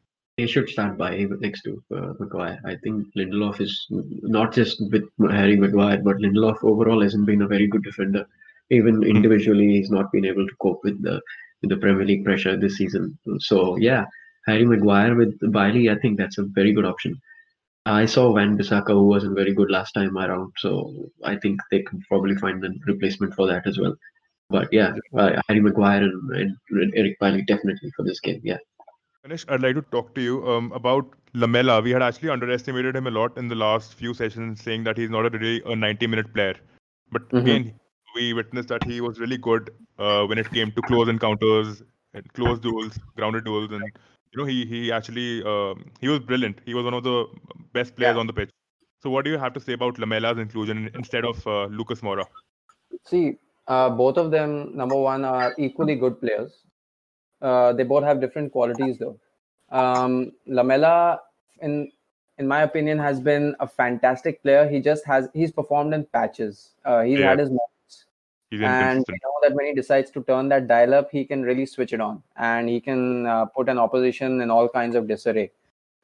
They should start by next to uh, Maguire. I think Lindelof is not just with Harry Maguire, but Lindelof overall hasn't been a very good defender. Even individually, he's not been able to cope with the with the Premier League pressure this season. So yeah, Harry Maguire with Bailly, I think that's a very good option. I saw Wan-Bissaka, who wasn't very good last time around, so I think they can probably find a replacement for that as well. But yeah, uh, Harry Maguire and, and Eric Bailly definitely for this game. Yeah. Ganesh, I'd like to talk to you um, about Lamela. We had actually underestimated him a lot in the last few sessions, saying that he's not a really a 90-minute player. But Mhm. again, we witnessed that he was really good uh, when it came to close encounters, and close duels, grounded duels, and you know he he actually um, he was brilliant. He was one of the best players Yeah. on the pitch. So what do you have to say about Lamela's inclusion instead of uh, Lucas Moura? See, uh, both of them, number one, are equally good players. Uh, they both have different qualities, though. Um, Lamela, in in my opinion, has been a fantastic player. He just has he's performed in patches. Uh, he's Yeah. had his moments, He's and we inconsistent. know that when he decides to turn that dial up, he can really switch it on, and he can uh, put an opposition in all kinds of disarray.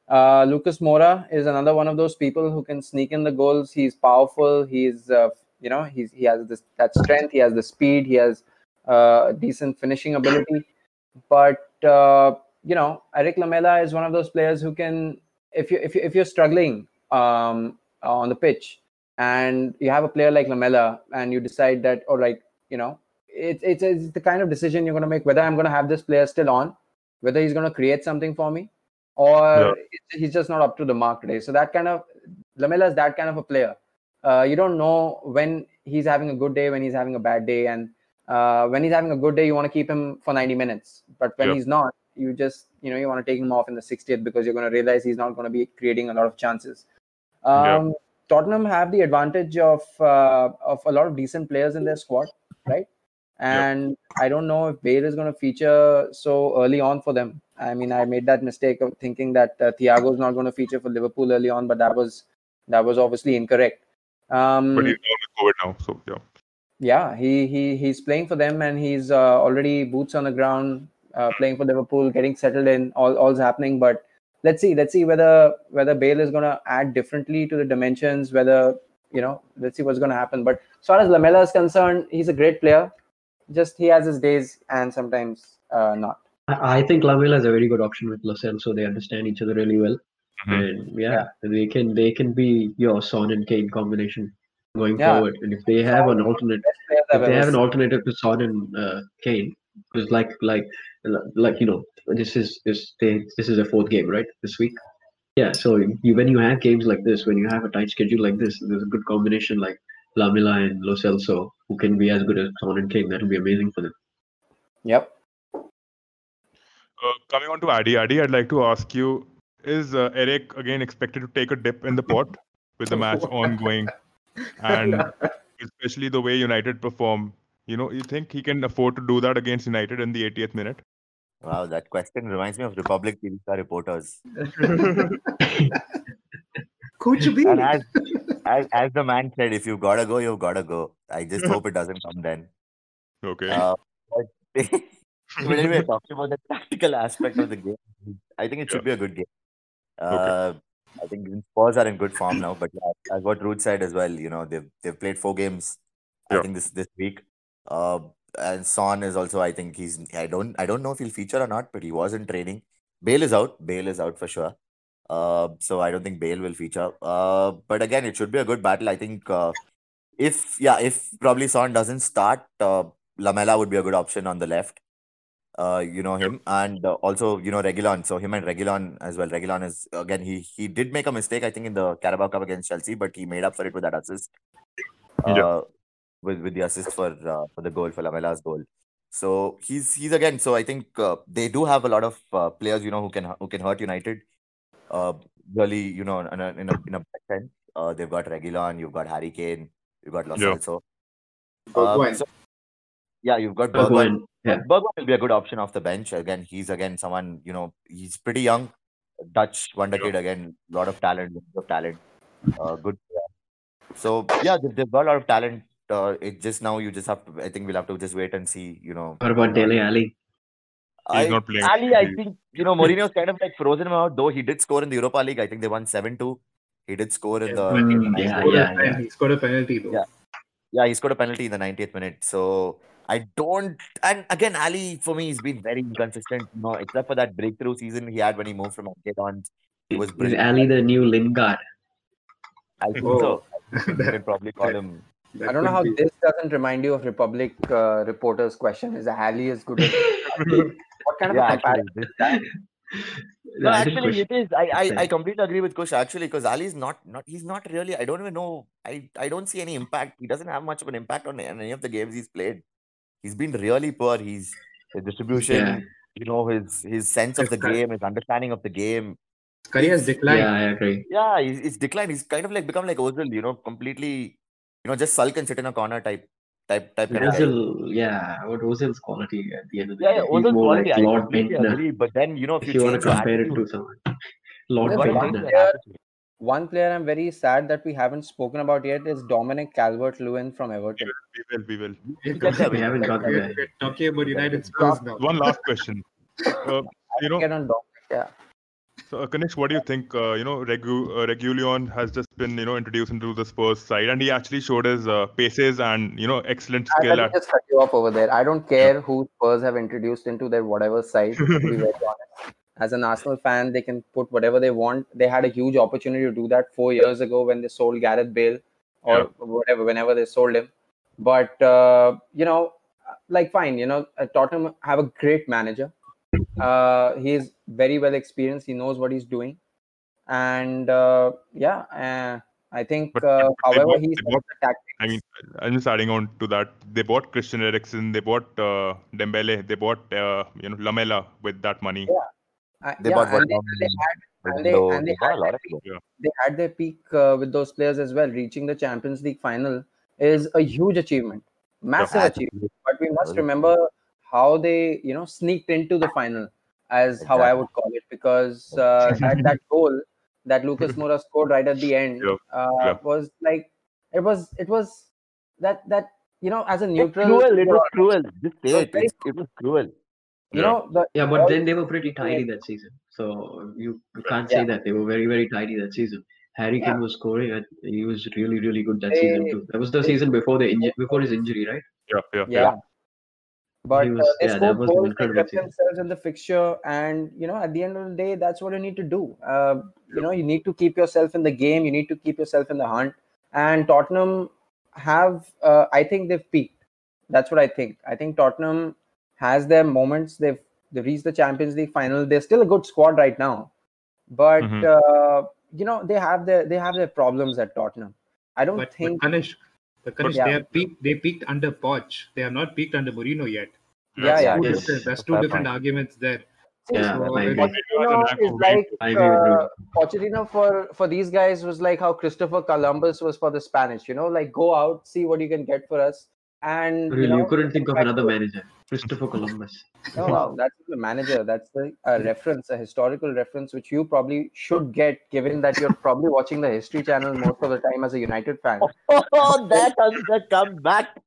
Uh, Lucas Moura is another one of those people who can sneak in the goals. He's powerful. He's uh, you know he's he has this that strength. He has the speed. He has uh, decent finishing ability. But uh, you know, Eric Lamela is one of those players who can, if you if you if you're struggling um, on the pitch, and you have a player like Lamela, and you decide that, all right, you know, it's it's, it's the kind of decision you're going to make whether I'm going to have this player still on, whether he's going to create something for me, or Yeah. he's just not up to the mark today. So that kind of Lamela is that kind of a player. Uh, you don't know when he's having a good day, when he's having a bad day, and uh, when he's having a good day, you want to keep him for 90 minutes. But when Yeah. he's not, you just you know you want to take him off in the 60th because you're going to realize he's not going to be creating a lot of chances. Um, Tottenham have the advantage of uh, of a lot of decent players in their squad, right? And I don't know if Bale is going to feature so early on for them. I mean, I made that mistake of thinking that uh, Thiago is not going to feature for Liverpool early on, but that was that was obviously incorrect. Um, But he's down with COVID now, so yeah. Yeah, he he he's playing for them, and he's uh, already boots on the ground, uh, playing for Liverpool, getting settled in. All all's happening, but let's see, let's see whether whether Bale is going to add differently to the dimensions. Whether you know, let's see what's going to happen. But as far as Lamela is concerned, he's a great player. Just he has his days, and sometimes uh, not. I I think Lamela is a very good option with Lo Celso They understand each other really well, Mhm. and yeah, they can they can be your Son and Kane combination going Yeah. forward. And if they have an alternate, if they have an alternative to Son and uh, Kane, because like like like you know this is this they, this is a fourth game right this week. Yeah, so you, when you have games like this, when you have a tight schedule like this, there's a good combination like Lamela and Lo Celso who can be as good as Son and Kane. That will be amazing for them. Yep. Uh, coming on to Addy, Addy, I'd like to ask you: Is uh, Eric again expected to take a dip in the pot with the match ongoing, and especially the way United perform? You know, you think he can afford to do that against United in the 80th minute? Wow, that question reminds me of Republic TV star reporters. Could you be? And as, as as the man said, if you've gotta go, you've gotta go. I just hope it doesn't come then. Okay. Uh, but, but anyway, talking about the tactical aspect of the game, I think it should be a good game. Uh, I think Spurs are in good form now, but yeah, as what Ruth said as well, you know, they've they've played four games. I think this this week. Uh, and Son is also. I think he's. I don't. I don't know if he'll feature or not, but he was in training. Bale is out. Bale is out for sure. Uh, so I don't think Bale will feature. Uh, but again, it should be a good battle. I think. Uh, if yeah, if probably Son doesn't start, uh, Lamela would be a good option on the left. Uh, you know him, and uh, also you know Reguilón. So him and Reguilón as well. Reguilón is again he he did make a mistake I think in the Carabao Cup against Chelsea, but he made up for it with that assist. Uh, Yeah. with with the assist for uh, for the goal for Lamela's goal. So he's he's again. So I think uh, they do have a lot of uh, players you know who can who can hurt United. Uh, really you know in a in a, in a bad sense. Uh, they've got Reguilón, you've got Harry Kane, you've got Lo Yeah. Celso. Bergwijn. Um, so- yeah, you've got Bergwijn, Bergwijn. yeah. Bergwijn will be a good option off the bench. Again, he's again someone, you know, he's pretty young. Dutch wonder kid again, lot of talent, lot of talent. Uh, good. So yeah, they- they've got a lot of talent. Uh, it just now you just have to I think we'll have to just wait and see, you know. What about Dele Alli? He's I, not playing. Alli, I think you know Mourinho's kind of like frozen him out, though he did score in the Europa League. I think they won 7-2. He did score in Yeah, the but he- Mm, he yeah, a yeah, yeah. He scored a penalty though. Yeah. Yeah, he scored a penalty in the 90th minute. So I don't. And again, Alli for me, he's been very inconsistent. You know, except for that breakthrough season he had when he moved from MK Dons. He was Is. Alli the new Lingard? I think Oh. so. You can probably call him. That I don't know how be- this doesn't remind you of Republic uh, reporters' question. Is Alli as good as? what kind of Yeah, a actually, comparison? this, no, actually, it is. I, I, I completely agree with Kush. Actually, because Alli is not, not, he's not really. I don't even know. I, I don't see any impact. He doesn't have much of an impact on, on any of the games he's played. He's been really poor. He's his distribution. Yeah. You know his his sense of the game, his understanding of the game. Career has declined. Yeah, I agree. Yeah, he's, he's declined. He's kind of like become like Ozil. You know, completely. You know, just sulk and sit in a corner type, type, type. Ozil, yeah, what Ozil's quality at the end of the Yeah, day? yeah, Ozil's quality. like I Lord Bendtner. agree. But then you know, if, If you you want to compare it to someone, Lord There's gotta one change Bendtner. Your player- attitude. One player I'm very sad that we haven't spoken about yet is Dominic Calvert-Lewin from Everton. We will. We will. We're We get there, we haven't got we're- there. we're talking about United Spurs now. One last question. Uh, you know, Get on Dominic, yeah. So, uh, Kanish, what do you think? Uh, you know, Regu- uh, Reguilón has just been, you know, introduced into the Spurs side, and he actually showed his uh, paces and, you know, excellent I, skill let me at. just cut you off over there. I don't care who Spurs have introduced into their whatever side. To be very honest, as an Arsenal fan, they can put whatever they want. They had a huge opportunity to do that four years ago when they sold Gareth Bale or Yeah. whatever, whenever they sold him. But uh, you know, like fine, you know, uh, Tottenham have a great manager. Uh, he is very well experienced. He knows what he's doing, and uh, yeah, uh, I think. But- Uh, but however, he's bought- the tactics. I mean, I'm just adding on to that. They bought Christian Eriksen, they bought uh, Dembele, they bought, uh, you know, Lamela with that money. Uh, They yeah, bought and they, and they had and they- Window, and they they bought a had their of players. they had their peak uh, with those players as well. Reaching the Champions League final is a huge achievement, massive achievement. But we must remember how they, you know, sneaked into the final, as how I would call it, because uh, that, that goal that Lucas Moura scored right at the end Yeah, uh, yeah. was like it was it was that that you know as a It's neutral, cruel. It was cruel. Just say was it. very it was cruel. You Yeah. know the Yeah, but all- then they were pretty tidy that season. So you, you can't say Yeah. that they were very very tidy that season. Harry Kane Yeah. was scoring, and he was really really good that They- season too. That was the they- season before the inju- before his injury, right? Yeah, yeah, yeah. But He uh, they yeah, that scored was an goals, they incredible kept season. themselves in the fixture, and you know, at the end of the day, that's what you need to do. Uh, you know, you need to keep yourself in the game. You need to keep yourself in the hunt. And Tottenham have, uh, I think, they've peaked. That's what I think. I think Tottenham has their moments. They've they reached the Champions League final. They're still a good squad right now, but Mhm. uh, you know, they have their they have their problems at Tottenham. I don't But, think. but Kanish, but Kanish, Yeah. they have peaked. They peaked under Poch. They have not peaked under Mourinho yet. Yeah, That's yeah. Two Yes. different, that's two different point. arguments there. See, Yeah, So, I. Pochettino is like I agree with uh, Pochettino for for these guys was like how Christopher Columbus was for the Spanish. You know, like go out, see what you can get for us, and Really, you know, you couldn't think of another manager, Christopher Columbus. Oh wow, that's the manager. That's the a reference, a historical reference, which you probably should get, given that you're probably watching the History Channel most of the time as a United fan. Oh, that has that come back.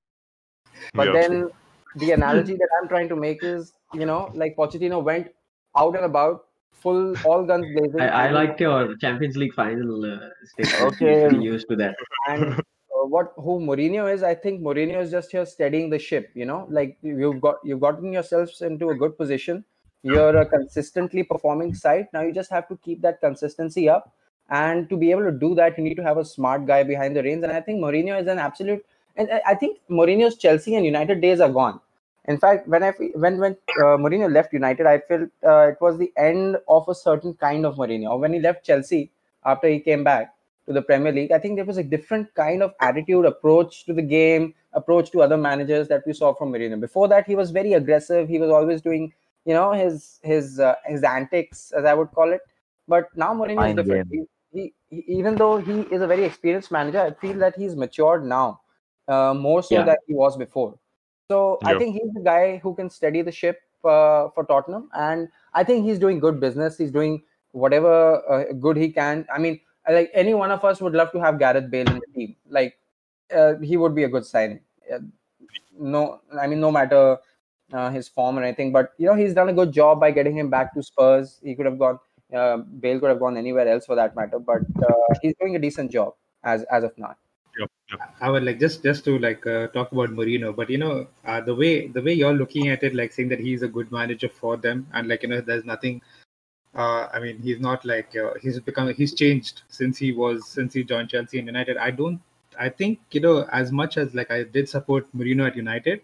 But Yeah. then the analogy that I'm trying to make is, you know, like Pochettino went out and about, full all guns blazing. I, I liked your Champions League final uh, statement. Okay. Used to that. and uh, what who Mourinho is, I think Mourinho is just here steadying the ship. You know, like you've got you've gotten yourselves into a good position. You're a consistently performing side. Now you just have to keep that consistency up, and to be able to do that, you need to have a smart guy behind the reins. And I think Mourinho is an absolute. And I- think Mourinho's Chelsea and United days are gone. In fact, when I when when uh, Mourinho left United, I felt uh, it was the end of a certain kind of Mourinho. Or when he left Chelsea after he came back to the Premier League, I think there was a different kind of attitude, approach to the game, approach to other managers that we saw from Mourinho. Before that, he was very aggressive. He was always doing, you know, his his uh, his antics, as I would call it. But now Mourinho is different. He, he, he, even though he is a very experienced manager, I feel that he's matured now, uh, more so Yeah. than he was before. So I think he's the guy who can steady the ship uh, for Tottenham, and I think he's doing good business. He's doing whatever uh, good he can. I mean, like any one of us would love to have Gareth Bale in the team. Like uh, he would be a good sign. Uh, no, I mean, no matter uh, his form or anything, but you know, he's done a good job by getting him back to Spurs. He could have gone. Uh, Bale could have gone anywhere else for that matter, but uh, he's doing a decent job as as of now. I would like just just to like uh, talk about Mourinho, but you know uh, the way the way you're looking at it, like saying that he's a good manager for them, and like you know there's nothing. Uh, I mean, he's not like uh, he's become he's changed since he was since he joined Chelsea and United. I don't. I think you know as much as like I did support Mourinho at United,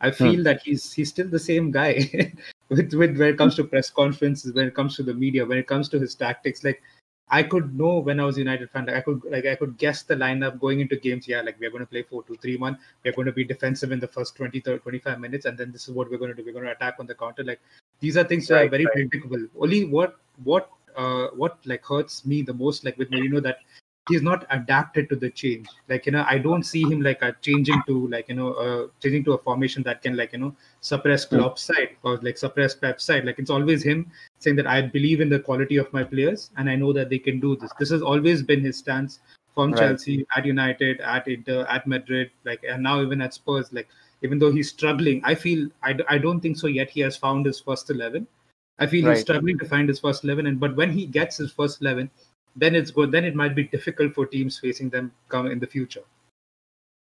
I feel that he's he's still the same guy with with when it comes to press conferences, when it comes to the media, when it comes to his tactics, like. I could know when I was United fan, like I could like I could guess the lineup going into games. Yeah, like we're going to play 4 2 3 1. We're going to be defensive in the first 20, 30, 25 minutes, and then this is what we're going to do. We're going to attack on the counter. Like these are things that are very right. predictable. Only what what uh what like hurts me the most, like with Mourinho, that he's not adapted to the change. Like you know, I don't see him like uh, changing to like you know uh, changing to a formation that can like you know suppress Klopp's side or like suppress Pep's side. Like it's always him saying that I believe in the quality of my players and I know that they can do this. This has always been his stance from Right. Chelsea, at United, at Inter, at Madrid, like and now even at Spurs. Like even though he's struggling, I feel I, I don't think so yet. He has found his first eleven. I feel Right. he's struggling to find his first eleven, and but when he gets his first eleven, then it's good. Then it might be difficult for teams facing them come in the future.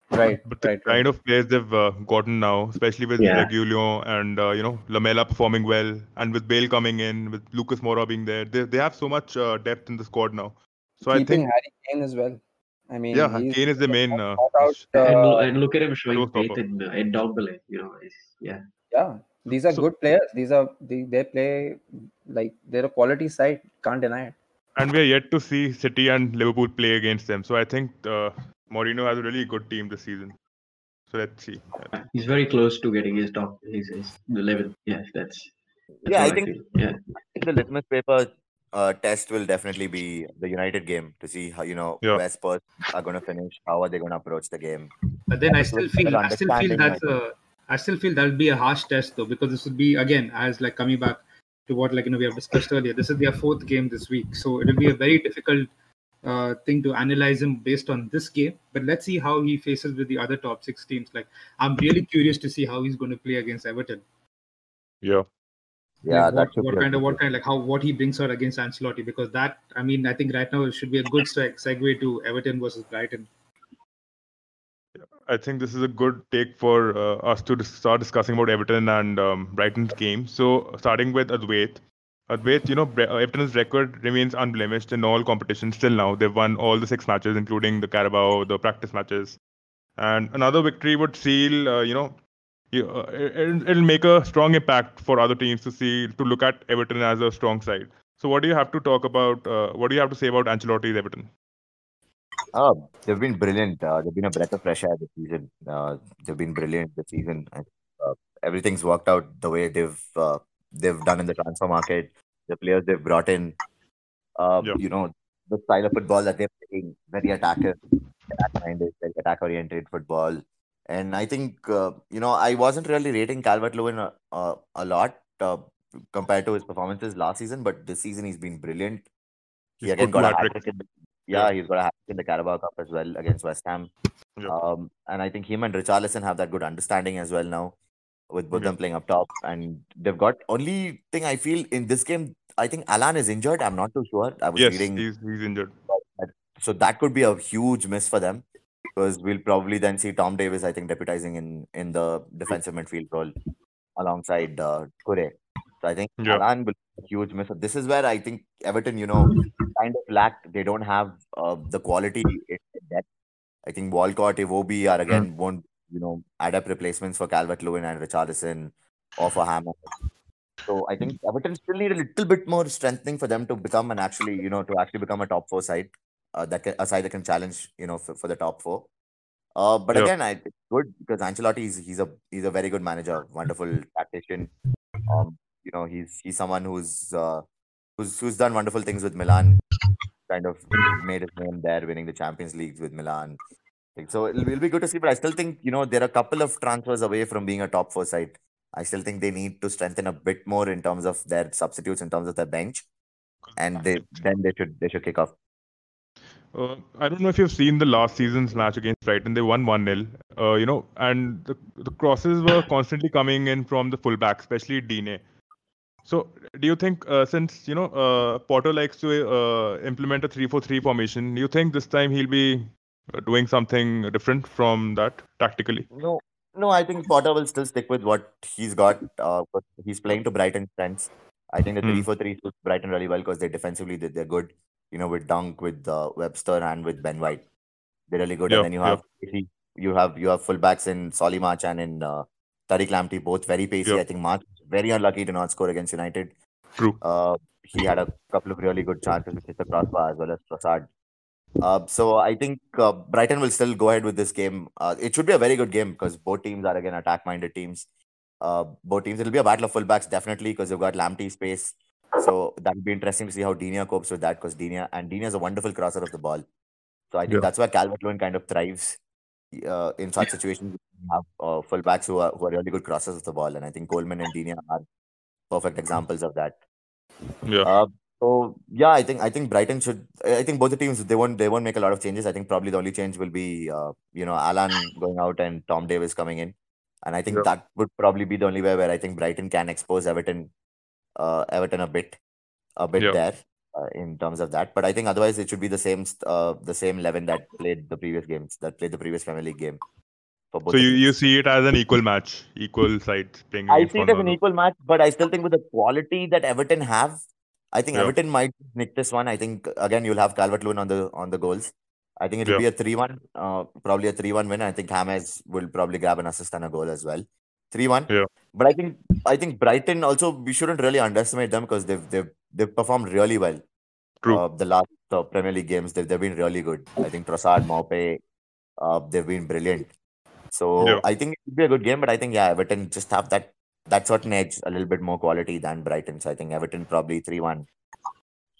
Right. But the right, right. kind of players they've uh, gotten now, especially with Yeah. Reguilón and uh, you know Lamela performing well, and with Bale coming in, with Lucas Moura being there, they they have so much uh, depth in the squad now. So I Keeping think Harry Kane as well. I mean, yeah, he's Kane is the main. Uh, out, and, uh, lo- and look at him showing showstopper. faith in uh, in Ndombele. You know, yeah. yeah, these are So- good players. These are they, they play like they're a quality side. Can't deny it. and we are yet to see City and Liverpool play against them. So I think uh, Mourinho has a really good team this season. So let's see. He's very close to getting his top his, his the level. Yeah, that's, that's Yeah, I what think- feel. yeah. the litmus paper uh, test will definitely be the United game to see how you know Yeah. where Spurs are going to finish, how are they going to approach the game. But then I still feel better I still feel that's I a I still feel that'll be a harsh test though because this would be again as like coming back to what like you know we have discussed earlier. This is their fourth game this week, so it'll be a very difficult uh, thing to analyze him based on this game. But let's see how he faces with the other top six teams. Like I'm really curious to see how he's going to play against Everton. Yeah. Yeah, Like, that what, should what kind of what kind like how what he brings out against Ancelotti because that I mean I think right now it should be a good segue to Everton versus Brighton. I think this is a good take for uh, us to start discussing about Everton and um, Brighton's game. So, starting with Adwait. Adwait, you know, uh, Everton's record remains unblemished in all competitions still now. They've won all the six matches, including the Carabao, the practice matches. And another victory would seal, uh, you know, you, uh, it, it'll make a strong impact for other teams to see, to look at Everton as a strong side. So, what do you have to talk about? Uh, what do you have to say about Ancelotti's Everton? Oh, they've been brilliant. Uh, they've been a breath of fresh air this season. Uh, they've been brilliant this season. Uh, everything's worked out the way they've uh, they've done in the transfer market. The players they've brought in, uh, Yeah. you know, the style of football that they're playing, very attacker, very attack-oriented football. And I think, uh, you know, I wasn't really rating Calvert-Lewin a, a, a lot uh, compared to his performances last season, but this season he's been brilliant. He again got a hat trick. in the yeah, he's got a hat trick in the Carabao Cup as well against West Ham. Yeah. Um, and I think him and Richarlison have that good understanding as well now, with both Yeah. them playing up top. And they've got only thing I feel in this game. I think Alan is injured. I'm not too sure. I was Yes, reading, he's, he's injured. so that could be a huge miss for them because we'll probably then see Tom Davies. I think deputizing in in the defensive midfield role alongside uh, Kure. So I think Yeah. Alan will be a huge miss. This is where I think Everton, you know, kind of lack. They don't have uh, the quality in depth. I think Walcott, Iwobi are again won't you know adept replacements for Calvert Lewin and Richarlison or for Hammer. So I think Everton still need a little bit more strengthening for them to become and actually you know to actually become a top four side. Uh, that can, a side that can challenge you know for, for the top four. Uh, but again, I it's good because Ancelotti is he's a he's a very good manager, wonderful tactician. Um, you know he's he's someone who's uh, who's who's done wonderful things with Milan, kind of made his name there, winning the Champions Leagues with Milan. So it'll, it'll be good to see, but I still think you know there are a couple of transfers away from being a top four side. I still think they need to strengthen a bit more in terms of their substitutes, in terms of their bench, and they then they should they should kick off. Uh, I don't know if you've seen the last season's match against Brighton. They won 1 0. Uh, you know, and the, the crosses were constantly coming in from the fullback, especially Digne. So, do you think, uh, since, you know, uh, Potter likes to uh, implement a 3 4 3 formation, do you think this time he'll be uh, doing something different from that tactically? No, no, I think Potter will still stick with what he's got. Uh, he's playing to Brighton's strengths. I think the Hmm. three four three suits Brighton really well because they're defensively they, they're good. You know, with Dunk, with uh, Webster, and with Ben White, they're really good. Yeah, and then you have pacey- you have you have fullbacks in Solly March and in uh, Tariq Lamptey, both very pacey. Yeah. I think March very unlucky to not score against United. True. Uh, he had a couple of really good chances to hit the crossbar as well as Trossard. Uh, so I think uh, Brighton will still go ahead with this game. Uh, it should be a very good game because both teams are again attack-minded teams. Uh, both teams. It'll be a battle of fullbacks definitely because you've got Lamptey space. So that'll be interesting to see how Digne copes with that because Digne and Digne is a wonderful crosser of the ball. So I think Yeah. that's where Calvert Lewin kind of thrives uh, in such situations. You have uh, fullbacks who are who are really good crossers of the ball, and I think Coleman and Digne are perfect examples of that. Yeah. Uh, so yeah, I think I think Brighton should. I think both the teams they won't they won't make a lot of changes. I think probably the only change will be uh, you know Alan going out and Tom Davies coming in, and I think Yeah. that would probably be the only way where I think Brighton can expose Everton uh, Everton a bit, a bit Yeah. there uh, in terms of that. But I think otherwise it should be the same, uh, the same eleven that played the previous games, that played the previous Premier League game. For both So you, you see it as an equal match, equal sides playing I see it as an equal match, but I still think with the quality that Everton have, I think Yeah. Everton might nick this one. I think again you'll have Calvert Lewin on the on the goals. I think it'll Yeah. be a three-one, uh, probably a three-one win. I think James will probably grab an assist and a goal as well. Three-one. Yeah. But I think I think Brighton also we shouldn't really underestimate them because they've they've they've performed really well. True. Uh, the last uh, Premier League games they've they've been really good. I think Trossard, Maupay, uh, they've been brilliant. So Yeah. I think it will be a good game, but I think yeah, Everton just have that that certain edge, a little bit more quality than Brighton. So I think Everton probably three one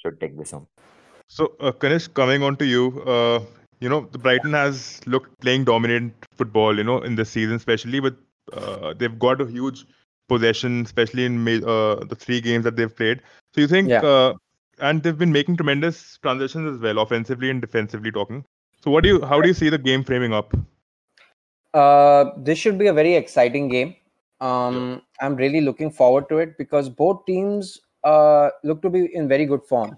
should take this home. So, uh, Kanish, coming on to you, uh, you know, the Brighton has looked playing dominant football, you know, in this season, especially with uh, they've got a huge possession, especially in uh, the three games that they've played. So, you think, Yeah. uh, and they've been making tremendous transitions as well, offensively and defensively talking. So, what do you, how do you see the game framing up? Uh, this should be a very exciting game. Um, I'm really looking forward to it because both teams uh, look to be in very good form.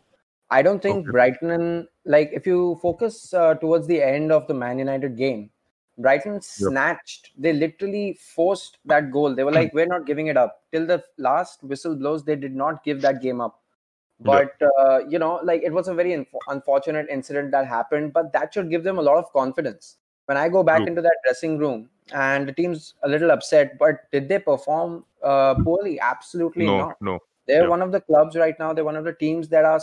I don't think Okay. Brighton and like if you focus uh, towards the end of the Man United game, Brighton snatched. They literally forced that goal. They were like, "We're not giving it up." Till the last whistle blows, they did not give that game up. But uh, you know, like it was a very unf- unfortunate incident that happened. But that should give them a lot of confidence. When I go back True. into that dressing room and the team's a little upset, but did they perform uh, poorly? Absolutely No, not. no. They're one of the clubs right now. They're one of the teams that are,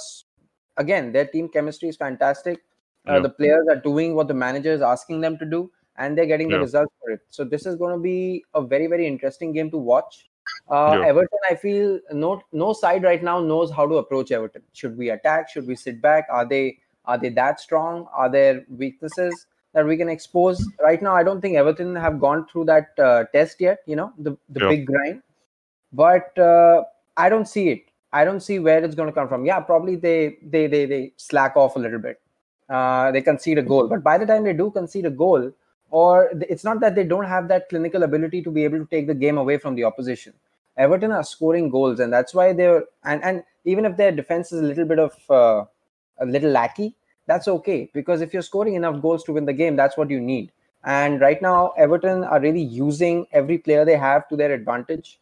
again, their team chemistry is fantastic. Uh. The players are doing what the manager is asking them to do, and they're getting the Yeah. results for it. So this is going to be a very, very interesting game to watch. Uh, Yeah. Everton, I feel no no side right now knows how to approach Everton. Should we attack? Should we sit back? Are they are they that strong? Are there weaknesses that we can expose? Right now, I don't think Everton have gone through that uh, test yet. You know, the the Yeah. big grind but uh, I don't see it. I don't see where it's going to come from. Yeah, probably they they they they slack off a little bit. Uh, they concede a goal, but by the time they do concede a goal, or it's not that they don't have that clinical ability to be able to take the game away from the opposition. Everton are scoring goals, and that's why they're and and even if their defense is a little bit of uh, a little lackey, that's okay because if you're scoring enough goals to win the game, that's what you need. And right now, Everton are really using every player they have to their advantage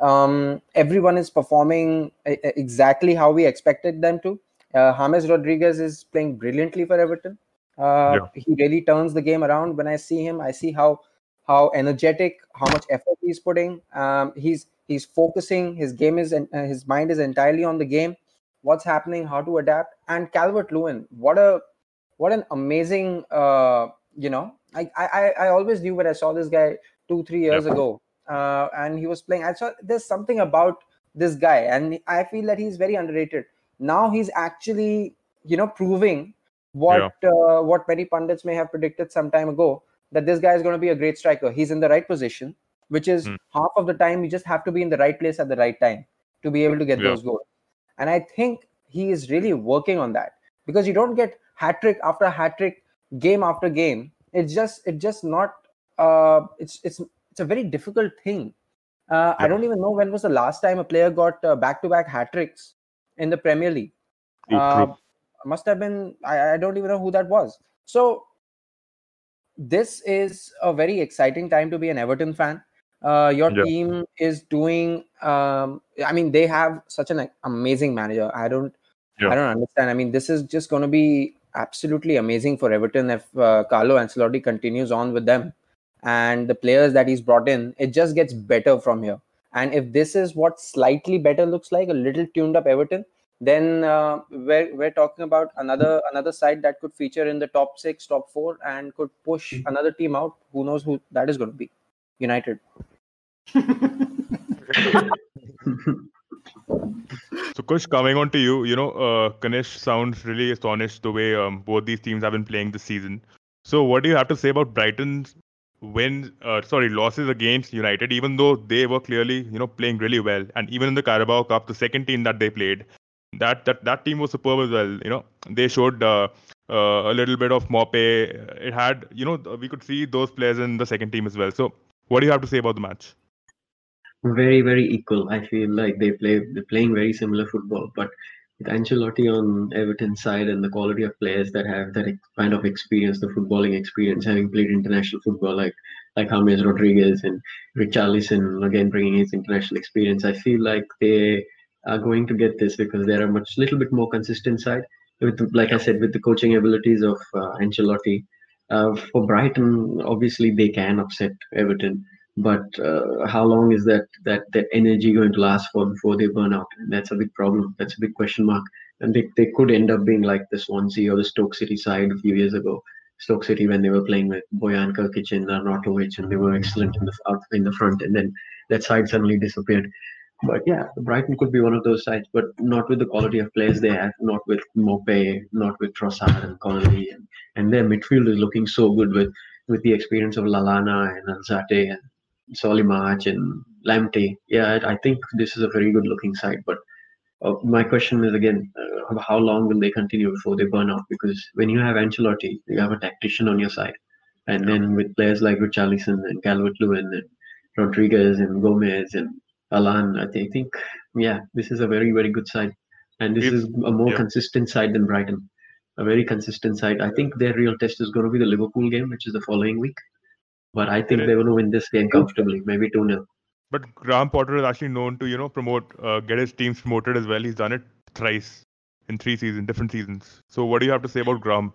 um, everyone is performing exactly how we expected them to. Uh, James Rodriguez is playing brilliantly for Everton. Uh, He really turns the game around. When I see him, I see how how energetic, how much effort he's putting. Um, he's he's focusing. His game is and uh, his mind is entirely on the game. What's happening? How to adapt? And Calvert Lewin, what a what an amazing uh, you know. I, I I- always knew when I saw this guy two three years ago uh, and he was playing. I saw there's something about this guy, and I feel that he's very underrated. Now he's actually, you know, proving what uh, what many pundits may have predicted some time ago that this guy is going to be a great striker. He's in the right position, which is Hmm. half of the time you just have to be in the right place at the right time to be able to get Yeah. those goals. And I think he is really working on that because you don't get hat trick after hat trick, game after game. It's just it's just not. Uh, it's it's it's a very difficult thing. Uh, I don't even know when was the last time a player got uh, back-to-back hat tricks in the Premier League. True, Uh, true. Must have been. I, I don't even know who that was. So this is a very exciting time to be an Everton fan. Uh, your Yeah. team is doing. Um, I mean, they have such an amazing manager. I don't. Yeah. I don't understand. I mean, this is just going to be absolutely amazing for Everton if uh, Carlo Ancelotti continues on with them and the players that he's brought in. It just gets better from here. And if this is what slightly better looks like, a little tuned up Everton, then uh, we're we're talking about another another side that could feature in the top six, top four, and could push another team out. Who knows who that is going to be? United. So, Kush, coming on to you, you know, uh, Kanish sounds really astonished the way um, both these teams have been playing this season. So, what do you have to say about Brighton's wins, uh, sorry, losses against United, even though they were clearly, you know, playing really well, and even in the Carabao Cup, the second team that they played, that that that team was superb as well. You know, they showed uh, uh, a little bit of Maupay. It had, you know, we could see those players in the second team as well. So, what do you have to say about the match? very very equal. I feel like they play they're playing very similar football, but with Ancelotti on Everton side and the quality of players that have that kind of experience, the footballing experience, having played international football like like James Rodriguez and Richarlison, again bringing his international experience, I feel like they are going to get this because they're a much little bit more consistent side. With like I said, with the coaching abilities of uh, Ancelotti, uh, for Brighton, obviously they can upset Everton, but uh, how long is that that that energy going to last for before they burn out? That's a big problem. That's a big question mark. And they, they could end up being like the Swansea or the Stoke City side a few years ago. Stoke City when they were playing with Bojan Krkic and Arnautovic and they were excellent in the in the front, and then that side suddenly disappeared. But yeah, Brighton could be one of those sides, but not with the quality of players they have, not with Maupay, not with Trossard and Connolly, and, and their midfield is looking so good with with the experience of Lallana and Alzate and Solly March and Lamptey. Yeah, I, I think this is a very good looking side. But uh, my question is again, uh, how long will they continue before they burn out? Because when you have Ancelotti, you have a tactician on your side, and then with players like Richarlison and Calvert-Lewin and Rodriguez and Gomes and Alan, I, th- I think yeah, this is a very very good side, and this is a more consistent side than Brighton. A very consistent side. I think their real test is going to be the Liverpool game, which is the following week. But I think they're going to win this game comfortably, maybe 2 0. But Graham Potter is actually known to, you know, promote, uh, get his teams promoted as well. He's done it thrice in three seasons, different seasons. So what do you have to say about Graham?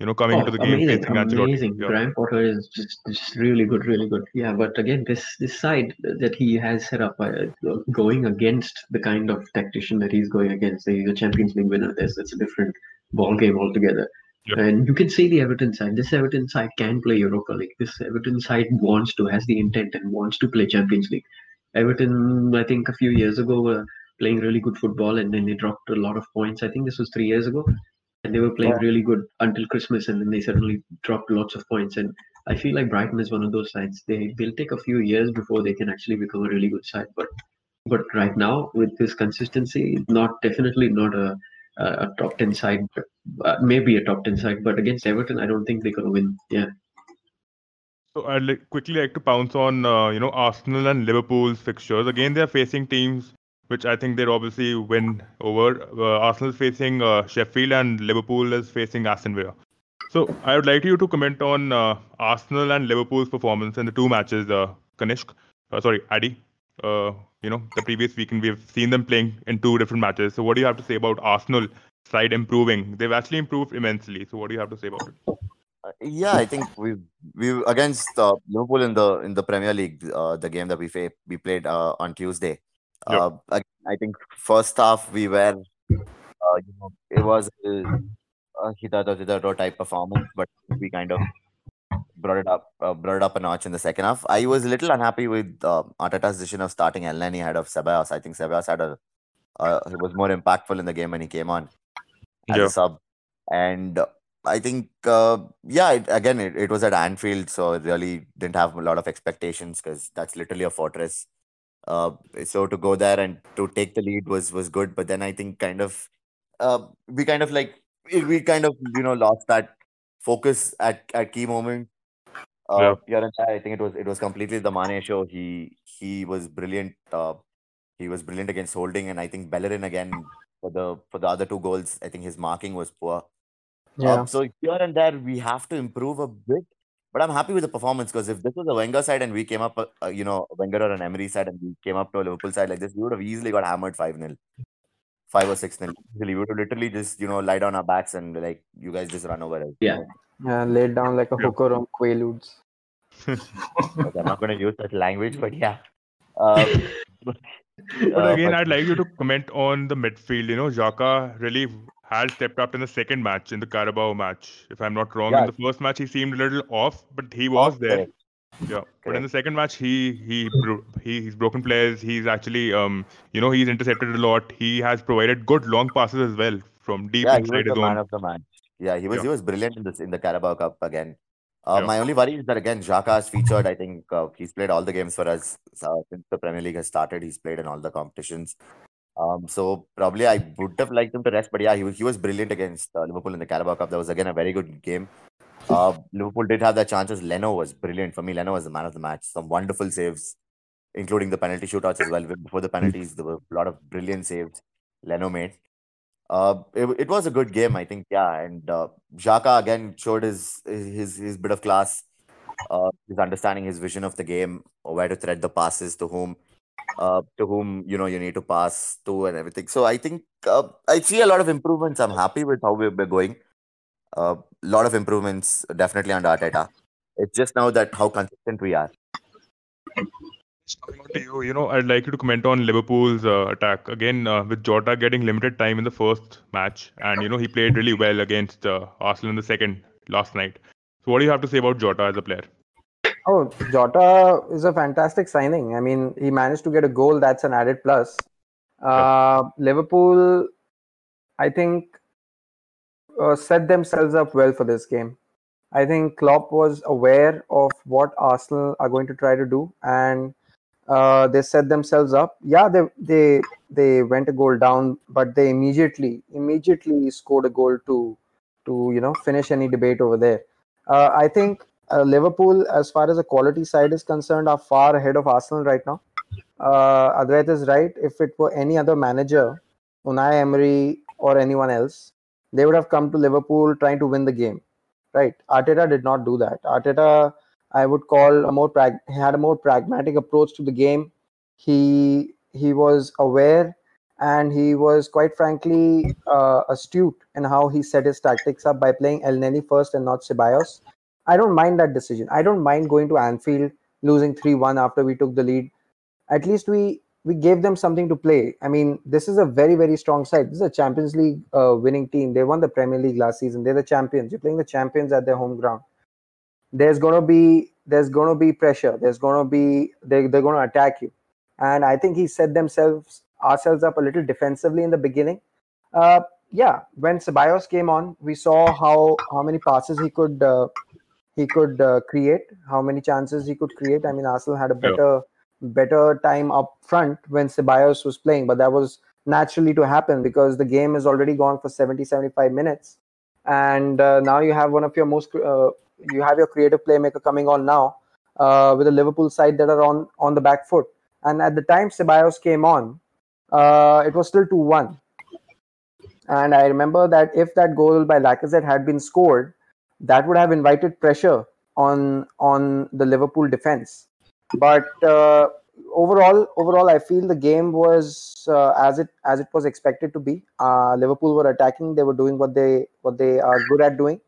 You know, coming into the game, Oh, amazing, facing Ancelotti. amazing. Yeah. Graham Potter is just, just really good, really good. Yeah, but again, this this side that he has set up, uh, going against the kind of tactician that he's going against, he's a Champions League winner. That's that's a different ball game altogether. Yeah. And you can see the Everton side. This Everton side can play Europa League. This Everton side wants to, has the intent, and wants to play Champions League. Everton, I think, a few years ago were playing really good football, and then they dropped a lot of points. I think this was three years ago, and they were playing Yeah. really good until Christmas, and then they suddenly dropped lots of points. And I feel like Brighton is one of those sides. They they'll take a few years before they can actually become a really good side. But but right now, with this consistency, not definitely not a a, a top ten side, but uh, maybe a top ten side. But against Everton, I don't think they're gonna win. Yeah. So I'd like, quickly like to pounce on, uh, you know, Arsenal and Liverpool's fixtures. Again, they're facing teams which I think they'd obviously win over. Uh, Arsenal's facing uh, Sheffield and Liverpool is facing Aston Villa. So I would like you to comment on uh, Arsenal and Liverpool's performance in the two matches. Uh, Kanishk, uh, sorry, Addy. Uh, you know, the previous weekend we've seen them playing in two different matches. So what do you have to say about Arsenal side improving? They've actually improved immensely. So what do you have to say about it? Yeah, I think we we against uh, Liverpool in the in the Premier League, the game that we fa- we played on Tuesday. Yep. Uh, I think first half we were, uh, you know, it was a, a hitato hitato type performance, but we kind of brought it up uh, brought it up a notch in the second half. I was a little unhappy with uh, Arteta's decision of starting Elneny ahead of Ceballos. I think Ceballos had a uh, he was more impactful in the game when he came on as Yeah. a sub, and I think, uh, yeah, it, again, it, it was at Anfield, so really didn't have a lot of expectations because that's literally a fortress. Uh, so to go there and to take the lead was was good, but then I think kind of, uh, we kind of like we kind of you know lost that focus at at key moment. Uh, Yeah. here and there, I think it was it was completely the Mane show. He he was brilliant. Uh, he was brilliant against Holding, and I think Bellerin again for the for the other two goals. I think his marking was poor. Yeah. Um, so here and there we have to improve a bit, but I'm happy with the performance because if this was a Wenger side and we came up, uh, you know, a Wenger or an Emery side and we came up to a Liverpool side like this, we would have easily got hammered five 0 five or six 0 we would have literally just you know lie down our backs and like you guys just run over us. Yeah. Yeah, laid down like a hooker on Quaaludes. But I'm not going to use that language, but yeah. Um, But uh, again, but- I'd like you to comment on the midfield. You know, Xhaka really had stepped up in the second match, in the Carabao match. If I'm not wrong, Yeah. in the first match he seemed a little off, but he was off, there. correct. Yeah, but in the second match, he he he he's broken players. He's actually um you know he's intercepted a lot. He has provided good long passes as well from deep yeah, he was inside the man of the match. Yeah, he was Yeah. he was brilliant in this in the Carabao Cup again. Uh, Yeah. My only worry is that again, Xhaka has featured. I think uh, he's played all the games for us uh, since the Premier League has started. He's played in all the competitions. Um, so probably I would have liked him to rest, but yeah, he was, he was brilliant against uh, Liverpool in the Carabao Cup. That was again a very good game. Uh, Liverpool did have their chances. Leno was brilliant for me. Leno was the man of the match. Some wonderful saves. including the penalty shootouts as well. Before the penalties, there were a lot of brilliant saves Leno made. Uh, it, it was a good game, I think. Yeah, and uh, Xhaka again showed his his his bit of class, uh, his understanding, his vision of the game, where to thread the passes to whom, uh, to whom you know you need to pass to and everything. So I think uh, I see a lot of improvements. I'm happy with how we're going. A uh, lot of improvements definitely under Arteta. It's just now that how consistent we are. To you, you know, I'd like you to comment on Liverpool's uh, attack again uh, with Jota getting limited time in the first match, and you know he played really well against uh, Arsenal in the second last night. So, what do you have to say about Jota as a player? Oh, Jota is a fantastic signing. I mean, he managed to get a goal. That's an added plus. Uh, Liverpool, I think, uh, set themselves up well for this game. I think Klopp was aware of what Arsenal are going to try to do, and uh, they set themselves up. Yeah, they they they went a goal down, but they immediately immediately scored a goal to to you know finish any debate over there. Uh, I think uh, Liverpool, as far as the quality side is concerned, are far ahead of Arsenal right now. Uh, Advait is right. If it were any other manager, Unai Emery or anyone else, they would have come to Liverpool trying to win the game. Right? Arteta did not do that. Arteta I would call a more prag- had a more pragmatic approach to the game. He he was aware and he was quite frankly uh, astute in how he set his tactics up by playing Elneny first and not Ceballos. I don't mind that decision. I don't mind going to Anfield losing 3-1 after we took the lead. At least we we gave them something to play. I mean, this is a very very strong side. This is a Champions League uh, winning team. They won the Premier League last season. They're the champions. You're playing the champions at their home ground there's to be there's to be pressure there's to be they, they're to attack you and i think he set themselves ourselves up a little defensively in the beginning uh, yeah when Ceballos came on we saw how how many passes he could uh, he could uh, create how many chances he could create i mean arsenal had a better yeah. better time up front when Ceballos was playing but that was naturally to happen because the game is already gone for 70 75 minutes and uh, now you have one of your most uh, you have your creative playmaker coming on now uh, with the Liverpool side that are on on the back foot. And at the time Ceballos came on, uh, it was still two one. And I remember that if that goal by Lacazette had been scored, that would have invited pressure on on the Liverpool defense. But uh, overall, overall, I feel the game was uh, as it as it was expected to be. Uh, Liverpool were attacking; they were doing what they what they are good at doing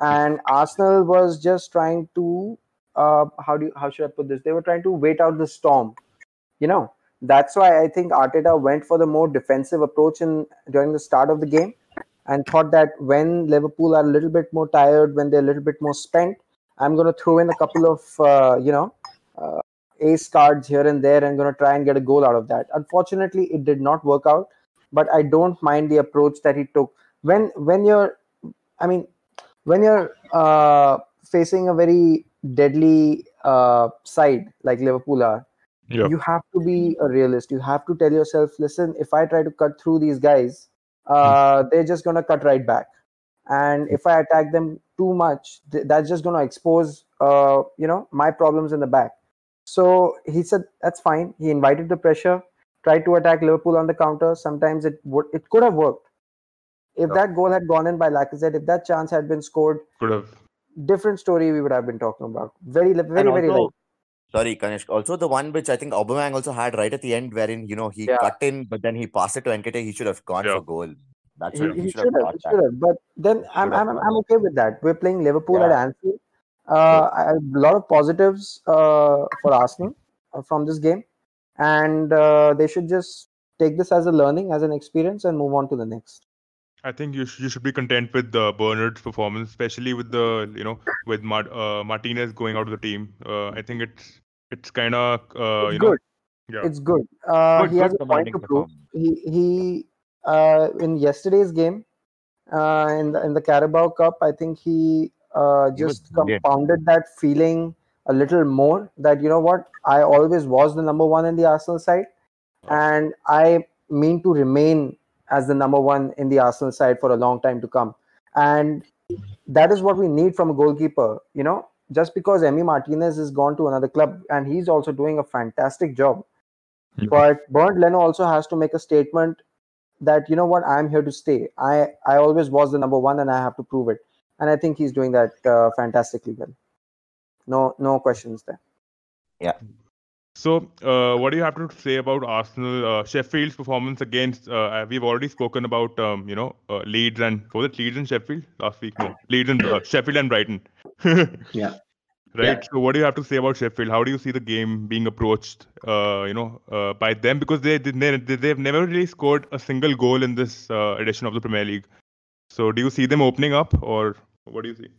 and Arsenal was just trying to uh, how do you, how should I put this? They were trying to wait out the storm. You know, that's why I think Arteta went for the more defensive approach in during the start of the game, and thought that when Liverpool are a little bit more tired, when they're a little bit more spent, I'm going to throw in a couple of uh, you know uh, ace cards here and there, and going to try and get a goal out of that. Unfortunately, it did not work out, but I don't mind the approach that he took. When when you're, I mean, when you're uh, facing a very deadly uh, side like Liverpool are, yeah. you have to be a realist. You have to tell yourself, listen, if I try to cut through these guys, uh, mm. they're just gonna cut right back. And if I attack them too much, th- that's just gonna expose, uh, you know, my problems in the back. So he said that's fine. He invited the pressure, tried to attack Liverpool on the counter. Sometimes it would, it could have worked if yeah. that goal had gone in by Lacazette, if that chance had been scored, could have different story we would have been talking about. Very, very, also, very light. Sorry, Kanishk. Also, the one which I think Aubameyang also had right at the end, wherein you know he yeah. cut in, but then he passed it to Nketiah. He should have gone yeah. for goal. That's he, he, he should, have, have, should have. But then I'm, I'm, I'm okay with that. We're playing Liverpool yeah. at Anfield. Uh, a lot of positives uh, for Arsenal uh, from this game, and uh, they should just take this as a learning, as an experience, and move on to the next. I think you should, you should be content with the Bernd's performance, especially with the you know with Mart, uh, Martinez going out of the team. Uh, I think it's it's kind of uh, you good. know yeah. It's good. Uh, good he has a point to prove. He he uh, in yesterday's game uh, in the in the Carabao Cup, I think he uh, just he compounded that feeling a little more. That you know what, I always was the number one in the Arsenal side, and I mean to remain as the number one in the Arsenal side for a long time to come. And that is what we need from a goalkeeper. You know, just because Emi Martinez has gone to another club and he's also doing a fantastic job. Yeah. But Bernd Leno also has to make a statement that you know what I'm here to stay. I I always was the number one and I have to prove it. And I think he's doing that uh, fantastically well. No no questions there. So, uh, what do you have to say about Arsenal, uh, Sheffield's performance against? Uh, we've already spoken about, um, you know, uh, Leeds and was it Leeds and Sheffield last week? No, Leeds and uh, Sheffield and Brighton. Yeah. Right. Yeah. So, what do you have to say about Sheffield? How do you see the game being approached, uh, you know, uh, by them? Because they they they- they've never really scored a single goal in this uh, edition of the Premier League. So, do you see them opening up, or what do you see?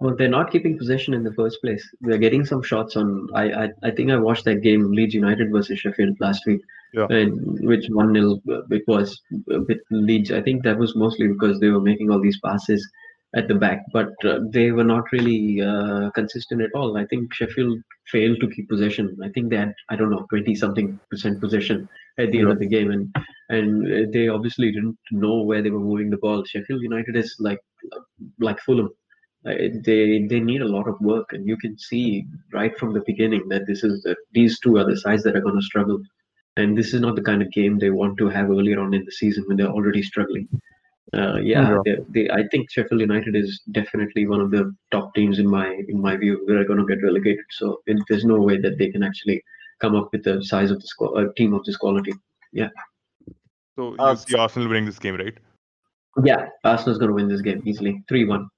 Well, they're not keeping possession in the first place. They're getting some shots on. I I, I think I watched that game Leeds United versus Sheffield last week, Yeah. and which one 0 it was uh, with Leeds. I think that was mostly because they were making all these passes at the back, but uh, they were not really uh, consistent at all. I think Sheffield failed to keep possession. I think they had I don't know twenty something percent possession at the end of the game, and and uh, they obviously didn't know where they were moving the ball. Sheffield United is like like Fulham uh, they they need a lot of work and you can see right from the beginning that this is that these two are the sides that are going to struggle and this is not the kind of game they want to have earlier on in the season when they're already struggling uh, yeah, Yeah. They, they, I think Sheffield United is definitely one of the top teams in my in my view that are going to get relegated. So it, there's no way that they can actually come up with the size of the squad, uh, team of this quality. Yeah. So, you Uh, see Arsenal winning this game, right? Yeah, Arsenal's going to win this game easily, three one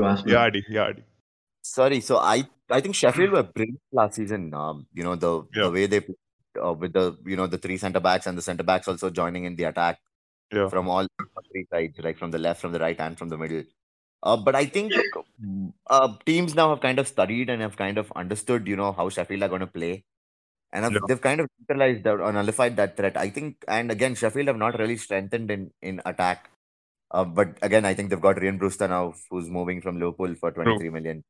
to Arsenal. Yeah, Adi. Yeah, Adi. Sorry, so I I think Sheffield were brilliant last season. Um, you know the Yeah. the way they uh, with the you know the three centre backs and the centre backs also joining in the attack Yeah. from all three sides, like from the left, from the right, and from the middle. Uh, but I think uh, teams now have kind of studied and have kind of understood, you know, how Sheffield are going to play, and have, Yeah. they've kind of neutralized that or nullified that threat. I think, and again, Sheffield have not really strengthened in in attack. Uh, but again, I think they've got Ryan Brewster now, who's moving from Liverpool for 23 million.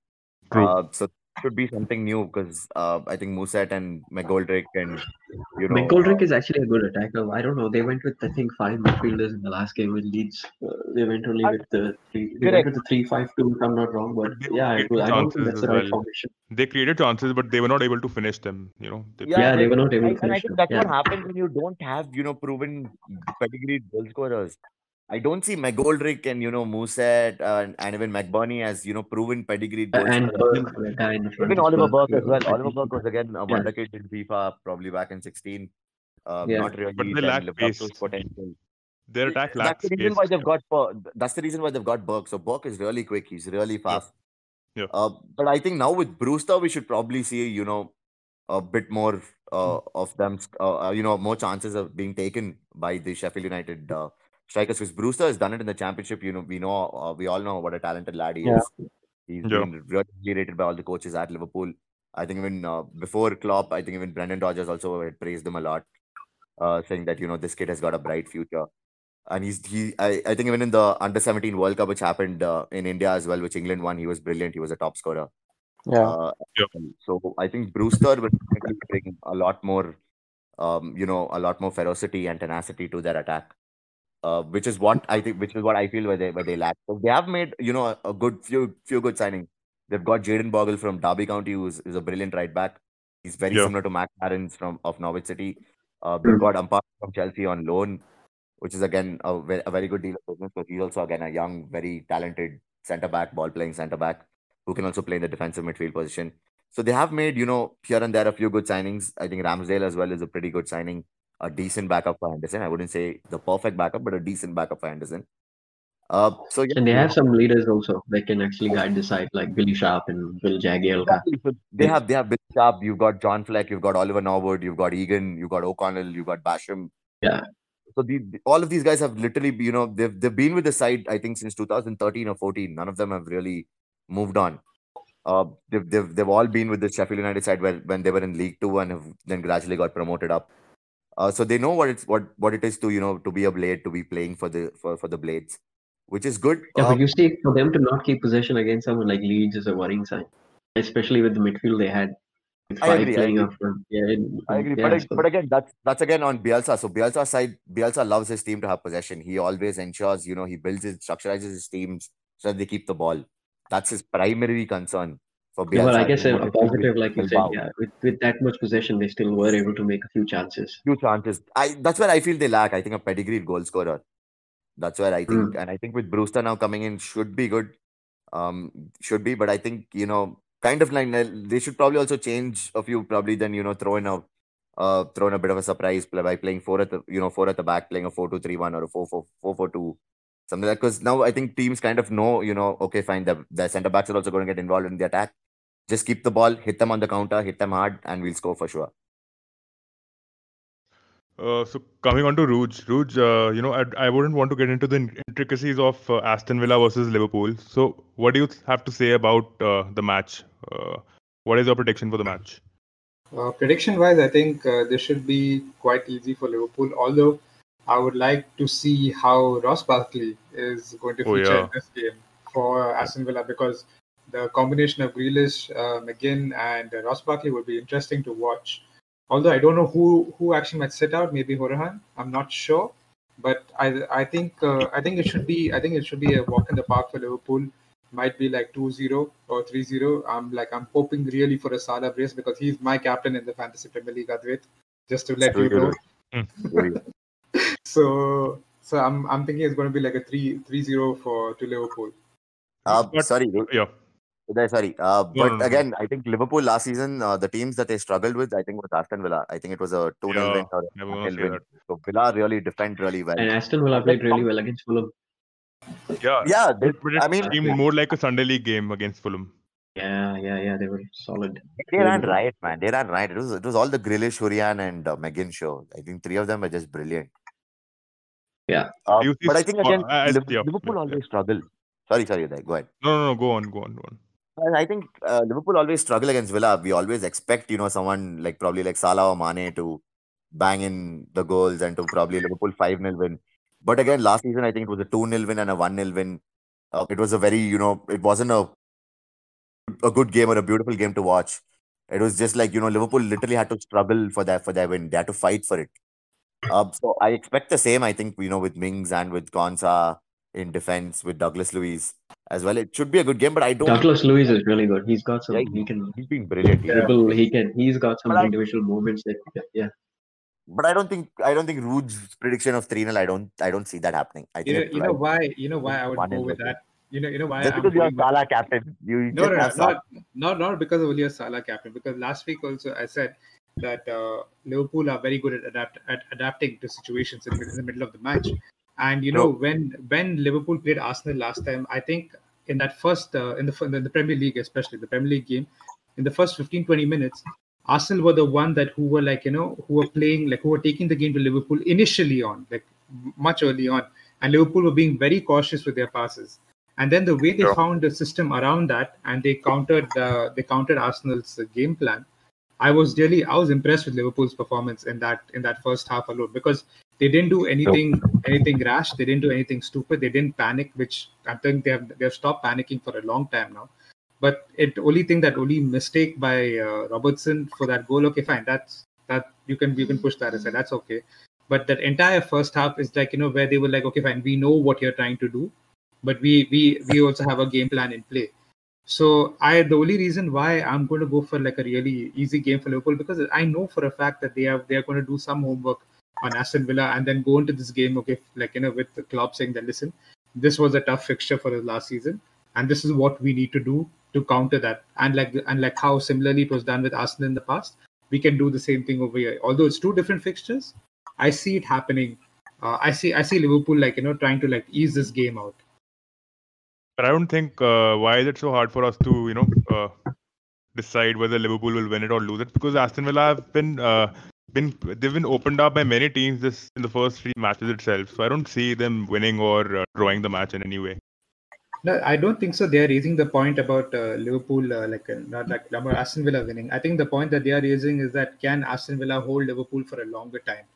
True. Uh, so should be something new because uh, I think Mousset and McGoldrick and you know McGoldrick is actually a good attacker. I don't know. They went with I think five midfielders in the last game with Leeds. Uh, they went only with the three. They went with the three five two. If I'm not wrong, but yeah, it was, I don't think chances that's the as right well. formation. They created chances, but they were not able to finish them. You know. They- Yeah, they were not able I- to and I finish think them, that's what happens when you don't have, you know, proven pedigreed goal scorers. I don't see McGoldrick and you know Mousset uh, and, and even McBurnie as you know proven pedigree. goal and. Burke, the guy in the front. Even Oliver Burke, Burke as uh, well. Oliver Burke was again a Yeah. wonder kid in FIFA, probably back in 16. Uh, Yeah. Not really. But they lack lived pace. his potential. Their attack That's the reason pace. why they've got. That's the reason why they've got Burke. So Burke is really quick. He's really fast. Yeah. Uh, but I think now with Brewster, we should probably see you know a bit more uh, of them. Uh, uh, you know, more chances of being taken by the Sheffield United uh, strikers because Brewster has done it in the championship. You know, we know uh, we all know what a talented lad he Yeah. is. He's Yeah. been really rated by all the coaches at Liverpool. I think even uh, before Klopp, I think even Brendan Rodgers also had praised him a lot, uh, saying that you know this kid has got a bright future. And he's he I, I think even in the under 17 World Cup which happened uh, in India as well, which England won, he was brilliant. He was a top scorer. Yeah. Uh, Yeah. So I think Brewster will bring a lot more, um, you know, a lot more ferocity and tenacity to their attack, uh, which is what I think, which is what I feel where they where they lack. So they have made you know a, a good few few good signings. They've got Jayden Bogle from Derby County, who's is a brilliant right back. He's very Yeah. similar to Max Aarons from of Norwich City. Uh, they've got Ampar from Chelsea on loan, which is again a very, a very good deal of business. But he's also again a young, very talented centre back, ball playing centre back, who can also play in the defensive midfield position. So they have made, you know, here and there a few good signings. I think Ramsdale as well is a pretty good signing, a decent backup for Anderson. I wouldn't say the perfect backup, but a decent backup for Anderson. Uh, so yeah, And they have some leaders also that can actually guide the side, like Billy Sharp and Phil Jagielka. They have they have Bill Sharp, you've got John Fleck, you've got Oliver Norwood, you've got Egan, you've got O'Connell, you've got Basham. Yeah. So the, all of these guys have literally, you know, they've they've been with the side I think since 2013 or 14. None of them have really moved on. Uh, they've, they've they've all been with the Sheffield United side where when they were in League Two and have then gradually got promoted up. Uh, so they know what it's what what it is to you know to be a blade to be playing for the for, for the blades, which is good. Yeah, Uh, but you see, for them to not keep possession against someone like Leeds is a worrying sign, especially with the midfield they had. With I five agree, I agree. Yeah, it- I agree, yeah, but, so- but again, that's that's again on Bielsa. So Bielsa side, Bielsa loves his team to have possession. He always ensures, you know, he builds his structurizes his teams so that they keep the ball. That's his primary concern. For Yeah, well, I guess a, a it will be positive, like you said, Bilbao. yeah, with, with that much possession, they still were able to make a few chances. Few chances. I that's where I feel they lack. I think a pedigreed goal scorer. That's where I think, and I think with Brewster now coming in should be good. Um, should be, but I think you know, kind of like they should probably also change a few. Probably then you know throw in a uh throw in a bit of a surprise play by playing four at the you know four at the back, playing a four two three one or a four four four four two. Something like because now I think teams kind of know, you know, okay, fine, the, the center backs are also going to get involved in the attack. Just keep the ball, hit them on the counter, hit them hard, and we'll score for sure. Uh, so coming on to Rouge, Rouge, uh, you know, I, I wouldn't want to get into the intricacies of uh, Aston Villa versus Liverpool. So, what do you have to say about uh, the match? Uh, what is your prediction for the match? Uh, prediction wise, I think uh, this should be quite easy for Liverpool. Although I would like to see how Ross Barkley is going to Oh, feature yeah. in this game for Aston Villa because the combination of Grealish, uh, McGinn, and uh, Ross Barkley would be interesting to watch. Although I don't know who who actually might sit out, maybe Hourihane. I'm not sure, but I I think uh, I think it should be I think it should be a walk in the park for Liverpool. Might be like 2-0 or 3-0. I'm like I'm hoping really for a Salah brace because he's my captain in the fantasy Premier League. Advait, just to let you know. So so I'm I'm thinking it's going to be like a 3 3-0 for to Liverpool. Uh, But- sorry, Yeah, Uday, sorry. Uh, but no, no. again, I think Liverpool last season, uh, the teams that they struggled with, I think was Aston Villa. I think it was a 2 0 Yeah, win or a never 1 gonna say win. that. So Villa really defend really well. And Aston Villa played really well against Fulham. yeah, yeah, they, But it I mean, seemed more like a Sunday league game against Fulham. Yeah, yeah, yeah. They were solid. they ran right, man. They ran right. It was it was all the Grealish, Hourihane, and uh, McGinn show. I think three of them were just brilliant. Yeah. Uh, You but I think again, I- I- Liv- yeah, Liverpool yeah, always struggle. Sorry, sorry, Uday, go ahead. No, no, no. Go on, go on, go on. And I think uh, Liverpool always struggle against Villa. We always expect, you know, someone like probably like Salah or Mane to bang in the goals and to probably Liverpool 5 0 win. But again, last season, I think it was a 2 0 win and a 1 0 win. Uh, it was a very, you know, it wasn't a, a good game or a beautiful game to watch. It was just like, you know, Liverpool literally had to struggle for that for their win. They had to fight for it. Uh, so I expect the same, I think, you know, with Mings and with Konsa in defense, with Douglas Luiz as well. It should be a good game, but I don't. Douglas Luiz is really good. He's got some. Yeah, He can He's been brilliant. He's dribble. He can. He's got some But I- individual movements that. Yeah. But I don't think I don't think Rouge's prediction of 3 0, I don't I don't see that happening. I You think know, you know why you know why I would go with that. You know you know why just I'm because you're Salah captain, you no, no, no, not, not not because of only a Salah captain. Because last week also I said that uh, Liverpool are very good at adapt at adapting to situations in, in the middle of the match. And you know when when Liverpool played Arsenal last time, I think in that first uh, in the in the Premier League, especially the Premier League game, in the first 15 20 minutes, Arsenal were the one that who were like you know who were playing like who were taking the game to Liverpool initially on like much early on, and Liverpool were being very cautious with their passes. And then the way they found the system around that, and they countered the they countered Arsenal's uh, game plan. I was really I was impressed with Liverpool's performance in that in that first half alone because they didn't do anything anything rash. They didn't do anything stupid. They didn't panic, which I think they have they have stopped panicking for a long time now. But it only thing that only mistake by uh, Robertson for that goal. Okay, fine. That's that you can you can push that aside. That's okay. But that entire first half is like you know where they were like, okay, fine. We know what you're trying to do, but we we we also have a game plan in play. So I the only reason why I'm going to go for like a really easy game for Liverpool because I know for a fact that they are they are going to do some homework on Aston Villa and then go into this game okay like you know with the club saying that listen this was a tough fixture for us last season and this is what we need to do to counter that. And like and like how similarly it was done with Arsenal in the past we can do the same thing over here. Although it's two different fixtures I see it happening. Uh, I see I see Liverpool like you know trying to like ease this game out But I don't think uh, why is it so hard for us to you know uh, decide whether Liverpool will win it or lose it because Aston Villa have been uh, been they've been opened up by many teams this in the first three matches itself. So I don't see them winning or uh, drawing the match in any way. No, I don't think so. They are raising the point about uh, Liverpool, uh, like not like Aston Villa winning. I think the point that they are raising is that can Aston Villa hold Liverpool for a longer time?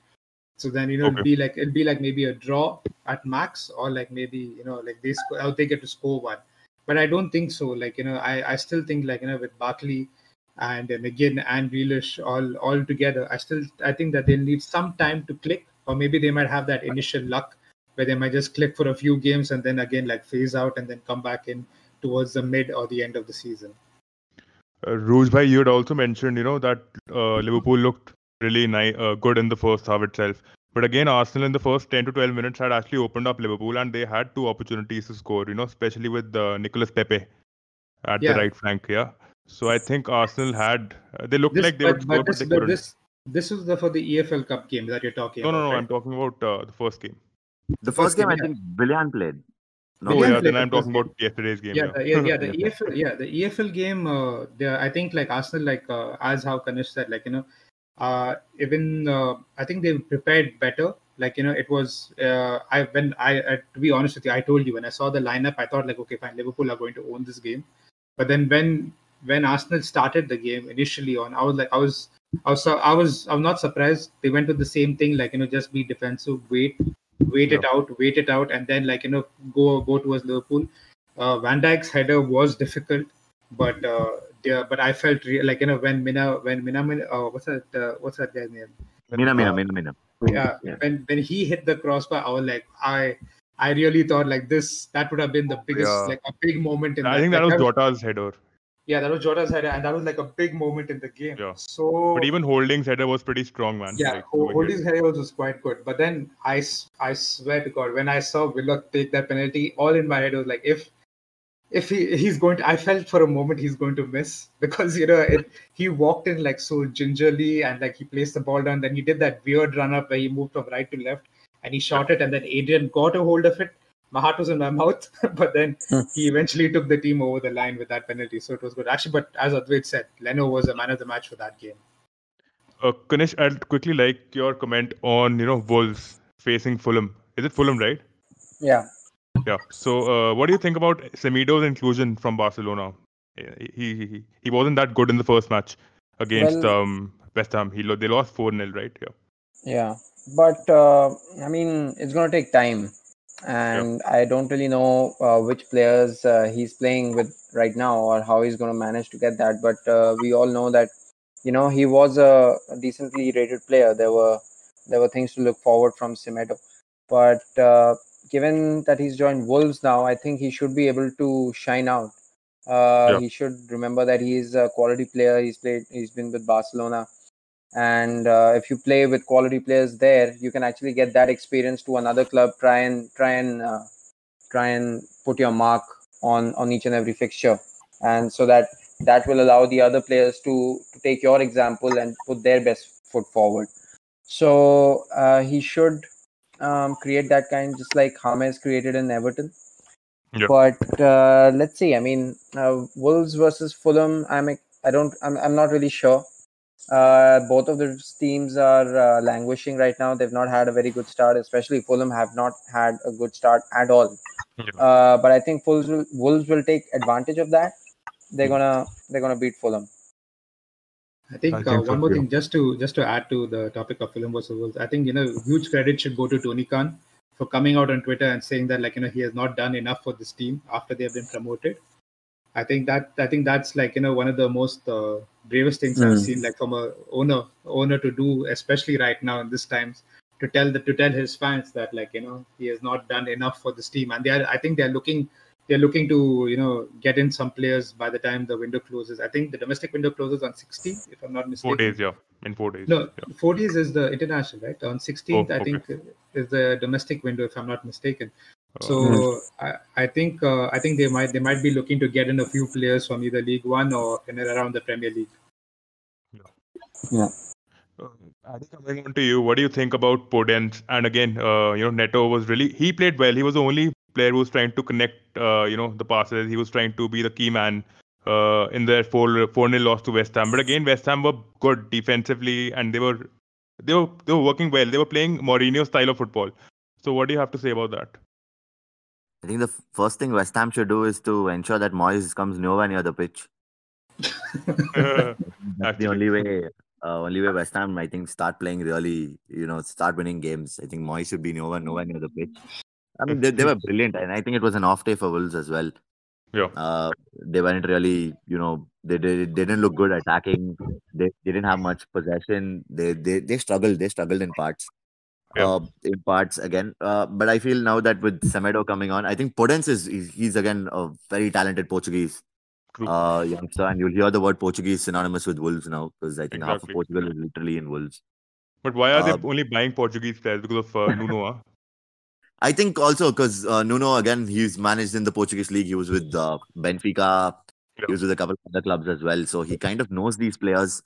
So then you know it'll be like it'll be like maybe a draw at max, or like maybe you know like they sco- or they get to score one. But I don't think so. Like you know, I, I still think like you know with Barkley and uh, McGinn and Grealish all all together, I still I think that they'll need some time to click, or maybe they might have that initial luck where they might just click for a few games and then again like phase out and then come back in towards the mid or the end of the season. Uh, Rouge bhai, you had also mentioned, you know, that uh, Liverpool looked really nice, uh, good in the first half itself. But again, Arsenal in the first 10 to 12 minutes had actually opened up Liverpool and they had two opportunities to score, you know, especially with uh, Nicolas Pepe at Yeah. the right flank. Yeah. So I think Arsenal had, uh, they looked This, like they but, would score, but but this, they but couldn't. this, this was the for the EFL Cup game that you're talking No, no, about. no. right? I'm talking about uh, the first game. The first first game, I think Willian played. No, Oh, yeah. played Then I'm first talking game. about yesterday's game. yeah, Yeah. the, yeah, yeah, the EFL, yeah, the EFL game. Uh, I think like Arsenal, like uh, as how Kanish said, like you know, uh, even uh, I think they prepared better. Like you know, it was uh, I when I uh, to be honest with you, I told you when I saw the lineup, I thought like okay, fine, Liverpool are going to own this game. But then when when Arsenal started the game initially on, I was like I was I was I was I was not surprised. They went with the same thing, like you know, just be defensive, wait, wait it out, wait it out, and then like you know, go go towards Liverpool. Uh, Van Dijk's header was difficult, but uh, there, but I felt re- like you know when Mina when Mina Mina- uh, what's that uh, what's that guy's name? Mina, Mina, Uh, Mina, Mina. Yeah, yeah. when when he hit the crossbar, I was like I. I really thought like this that would have been the biggest Yeah. like a big moment in I think that like, was Jota's header. yeah that was Jota's header and that was like a big moment in the game Yeah. so But even Holding's header was pretty strong, man. yeah, Like, Ho- over here. Holding's header was quite good. But then I I swear to God, when I saw Willock take that penalty, all in my head was like, if if he he's going to, I felt for a moment he's going to miss because you know it, he walked in like so gingerly and like he placed the ball down. Then he did that weird run up where he moved from right to left and he shot it, and then Adrian got a hold of it. My heart was in my mouth, but then he eventually took the team over the line with that penalty. So it was good. Actually, but as Advait said, Leno was the man of the match for that game. Uh, Kanish, I'd quickly like your comment on, you know, Wolves facing Fulham. Is it Fulham, right? Yeah. Yeah. So, uh, what do you think about Semedo's inclusion from Barcelona? He, he he wasn't that good in the first match against Well- um West Ham. He they lost four 0 right? Yeah. Yeah, but uh, I mean, it's going to take time, and I don't really know uh, which players uh, he's playing with right now or how he's going to manage to get that. But uh, we all know that you know he was a decently rated player. There were there were things to look forward from Semedo, but uh, given that he's joined Wolves now, I think he should be able to shine out. Uh, Yeah. He should remember that he's a quality player. He's played. He's been with Barcelona and uh, if you play with quality players there you can actually get that experience to another club try and try and uh, try and put your mark on on each and every fixture and so that that will allow the other players to to take your example and put their best foot forward so uh, he should um, create that kind just like James created in Everton Yeah. but uh, let's see I mean uh, Wolves versus Fulham I'm I don't I'm, I'm not really sure uh, both of the teams are uh, languishing right now. They've not had a very good start, especially Fulham have not had a good start at all. Yeah. Uh, but I think Wolves will, Wolves will take advantage of that. They're gonna they're gonna beat Fulham. I think, I uh, think one more too. thing, just to just to add to the topic of Fulham versus Wolves, I think you know huge credit should go to Tony Khan for coming out on Twitter and saying that like you know he has not done enough for this team after they have been promoted. I think that I think that's like you know one of the most uh, bravest things I've Mm. seen like from a owner owner to do, especially right now in this times, to tell the to tell his fans that like you know he has not done enough for this team, and they are I think they're looking they're looking to you know get in some players by the time the window closes. I think the domestic window closes on 16th, if I'm not mistaken. Four days, yeah. In four days. No, Yeah. 40s is the international, right? On 16th, Oh, I okay. think is the domestic window, if I'm not mistaken. Uh, So I, I think uh, I think they might they might be looking to get in a few players from either League One or in and around the Premier League. yeah Uh, Adi, coming on to you, what do you think about Podence? And again, uh, you know, Neto was really he played well. He was the only player who was trying to connect, uh, you know, the passes. He was trying to be the key man uh, in their four four nil loss to West Ham. But again, West Ham were good defensively, and they were they were they were working well. They were playing Mourinho style of football. So, what do you have to say about that? I think the first thing West Ham should do is to ensure that Moyes comes nowhere near the pitch. That's the only way. Uh, only way West Ham, I think, start playing really, you know, start winning games. I think Moyes should be nowhere, nowhere near the pitch. I mean, they, they were brilliant, and I think it was an off day for Wolves as well. Yeah. Uh, they weren't really, you know, they, they, they didn't look good attacking. They, they didn't have much possession. They they, they struggled. They struggled in parts. Yeah. Uh, in parts again. Uh, but I feel now that with Semedo coming on, I think Podence is he's, he's again a very talented Portuguese. Uh, youngster, and you'll hear the word Portuguese synonymous with Wolves now because I think half of Portugal is literally in Wolves. But why are Uh, they only buying Portuguese players because of uh, Nuno? I think also because uh, Nuno again he's managed in the Portuguese league. He was with uh, Benfica. Yeah. He was with a couple of other clubs as well. So he kind of knows these players,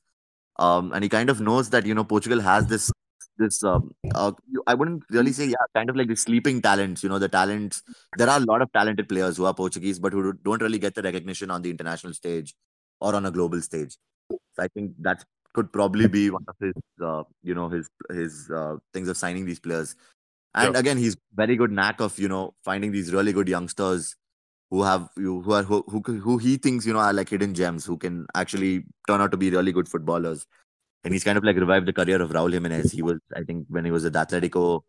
um, and he kind of knows that you know Portugal has this this. Um, uh, I wouldn't really say yeah, kind of like the sleeping talents. You know the talents. There are a lot of talented players who are Portuguese, but who don't really get the recognition on the international stage or on a global stage. So I think that could probably be one of his, uh, you know, his his uh, things of signing these players. And Yeah. again, he's very good knack of you know finding these really good youngsters who have you who are who, who who he thinks you know are like hidden gems who can actually turn out to be really good footballers. And he's kind of like revived the career of Raul Jimenez. He was, I think, when he was at Atletico,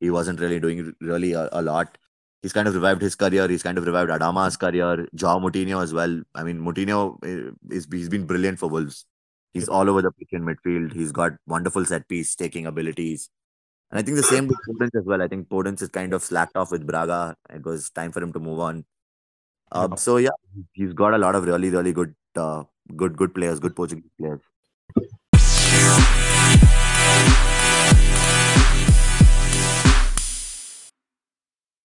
he wasn't really doing really a, a lot. He's kind of revived his career. He's kind of revived Adama's career. Joao Moutinho as well. I mean, Moutinho eh, is he's been brilliant for Wolves. He's all over the pitch in midfield. He's got wonderful set piece taking abilities. And I think the same with Podence as well. I think Podence is kind of slacked off with Braga. It was time for him to move on. Um, Yeah. so yeah, he's got a lot of really, really good, uh, good, good players, good Portuguese players.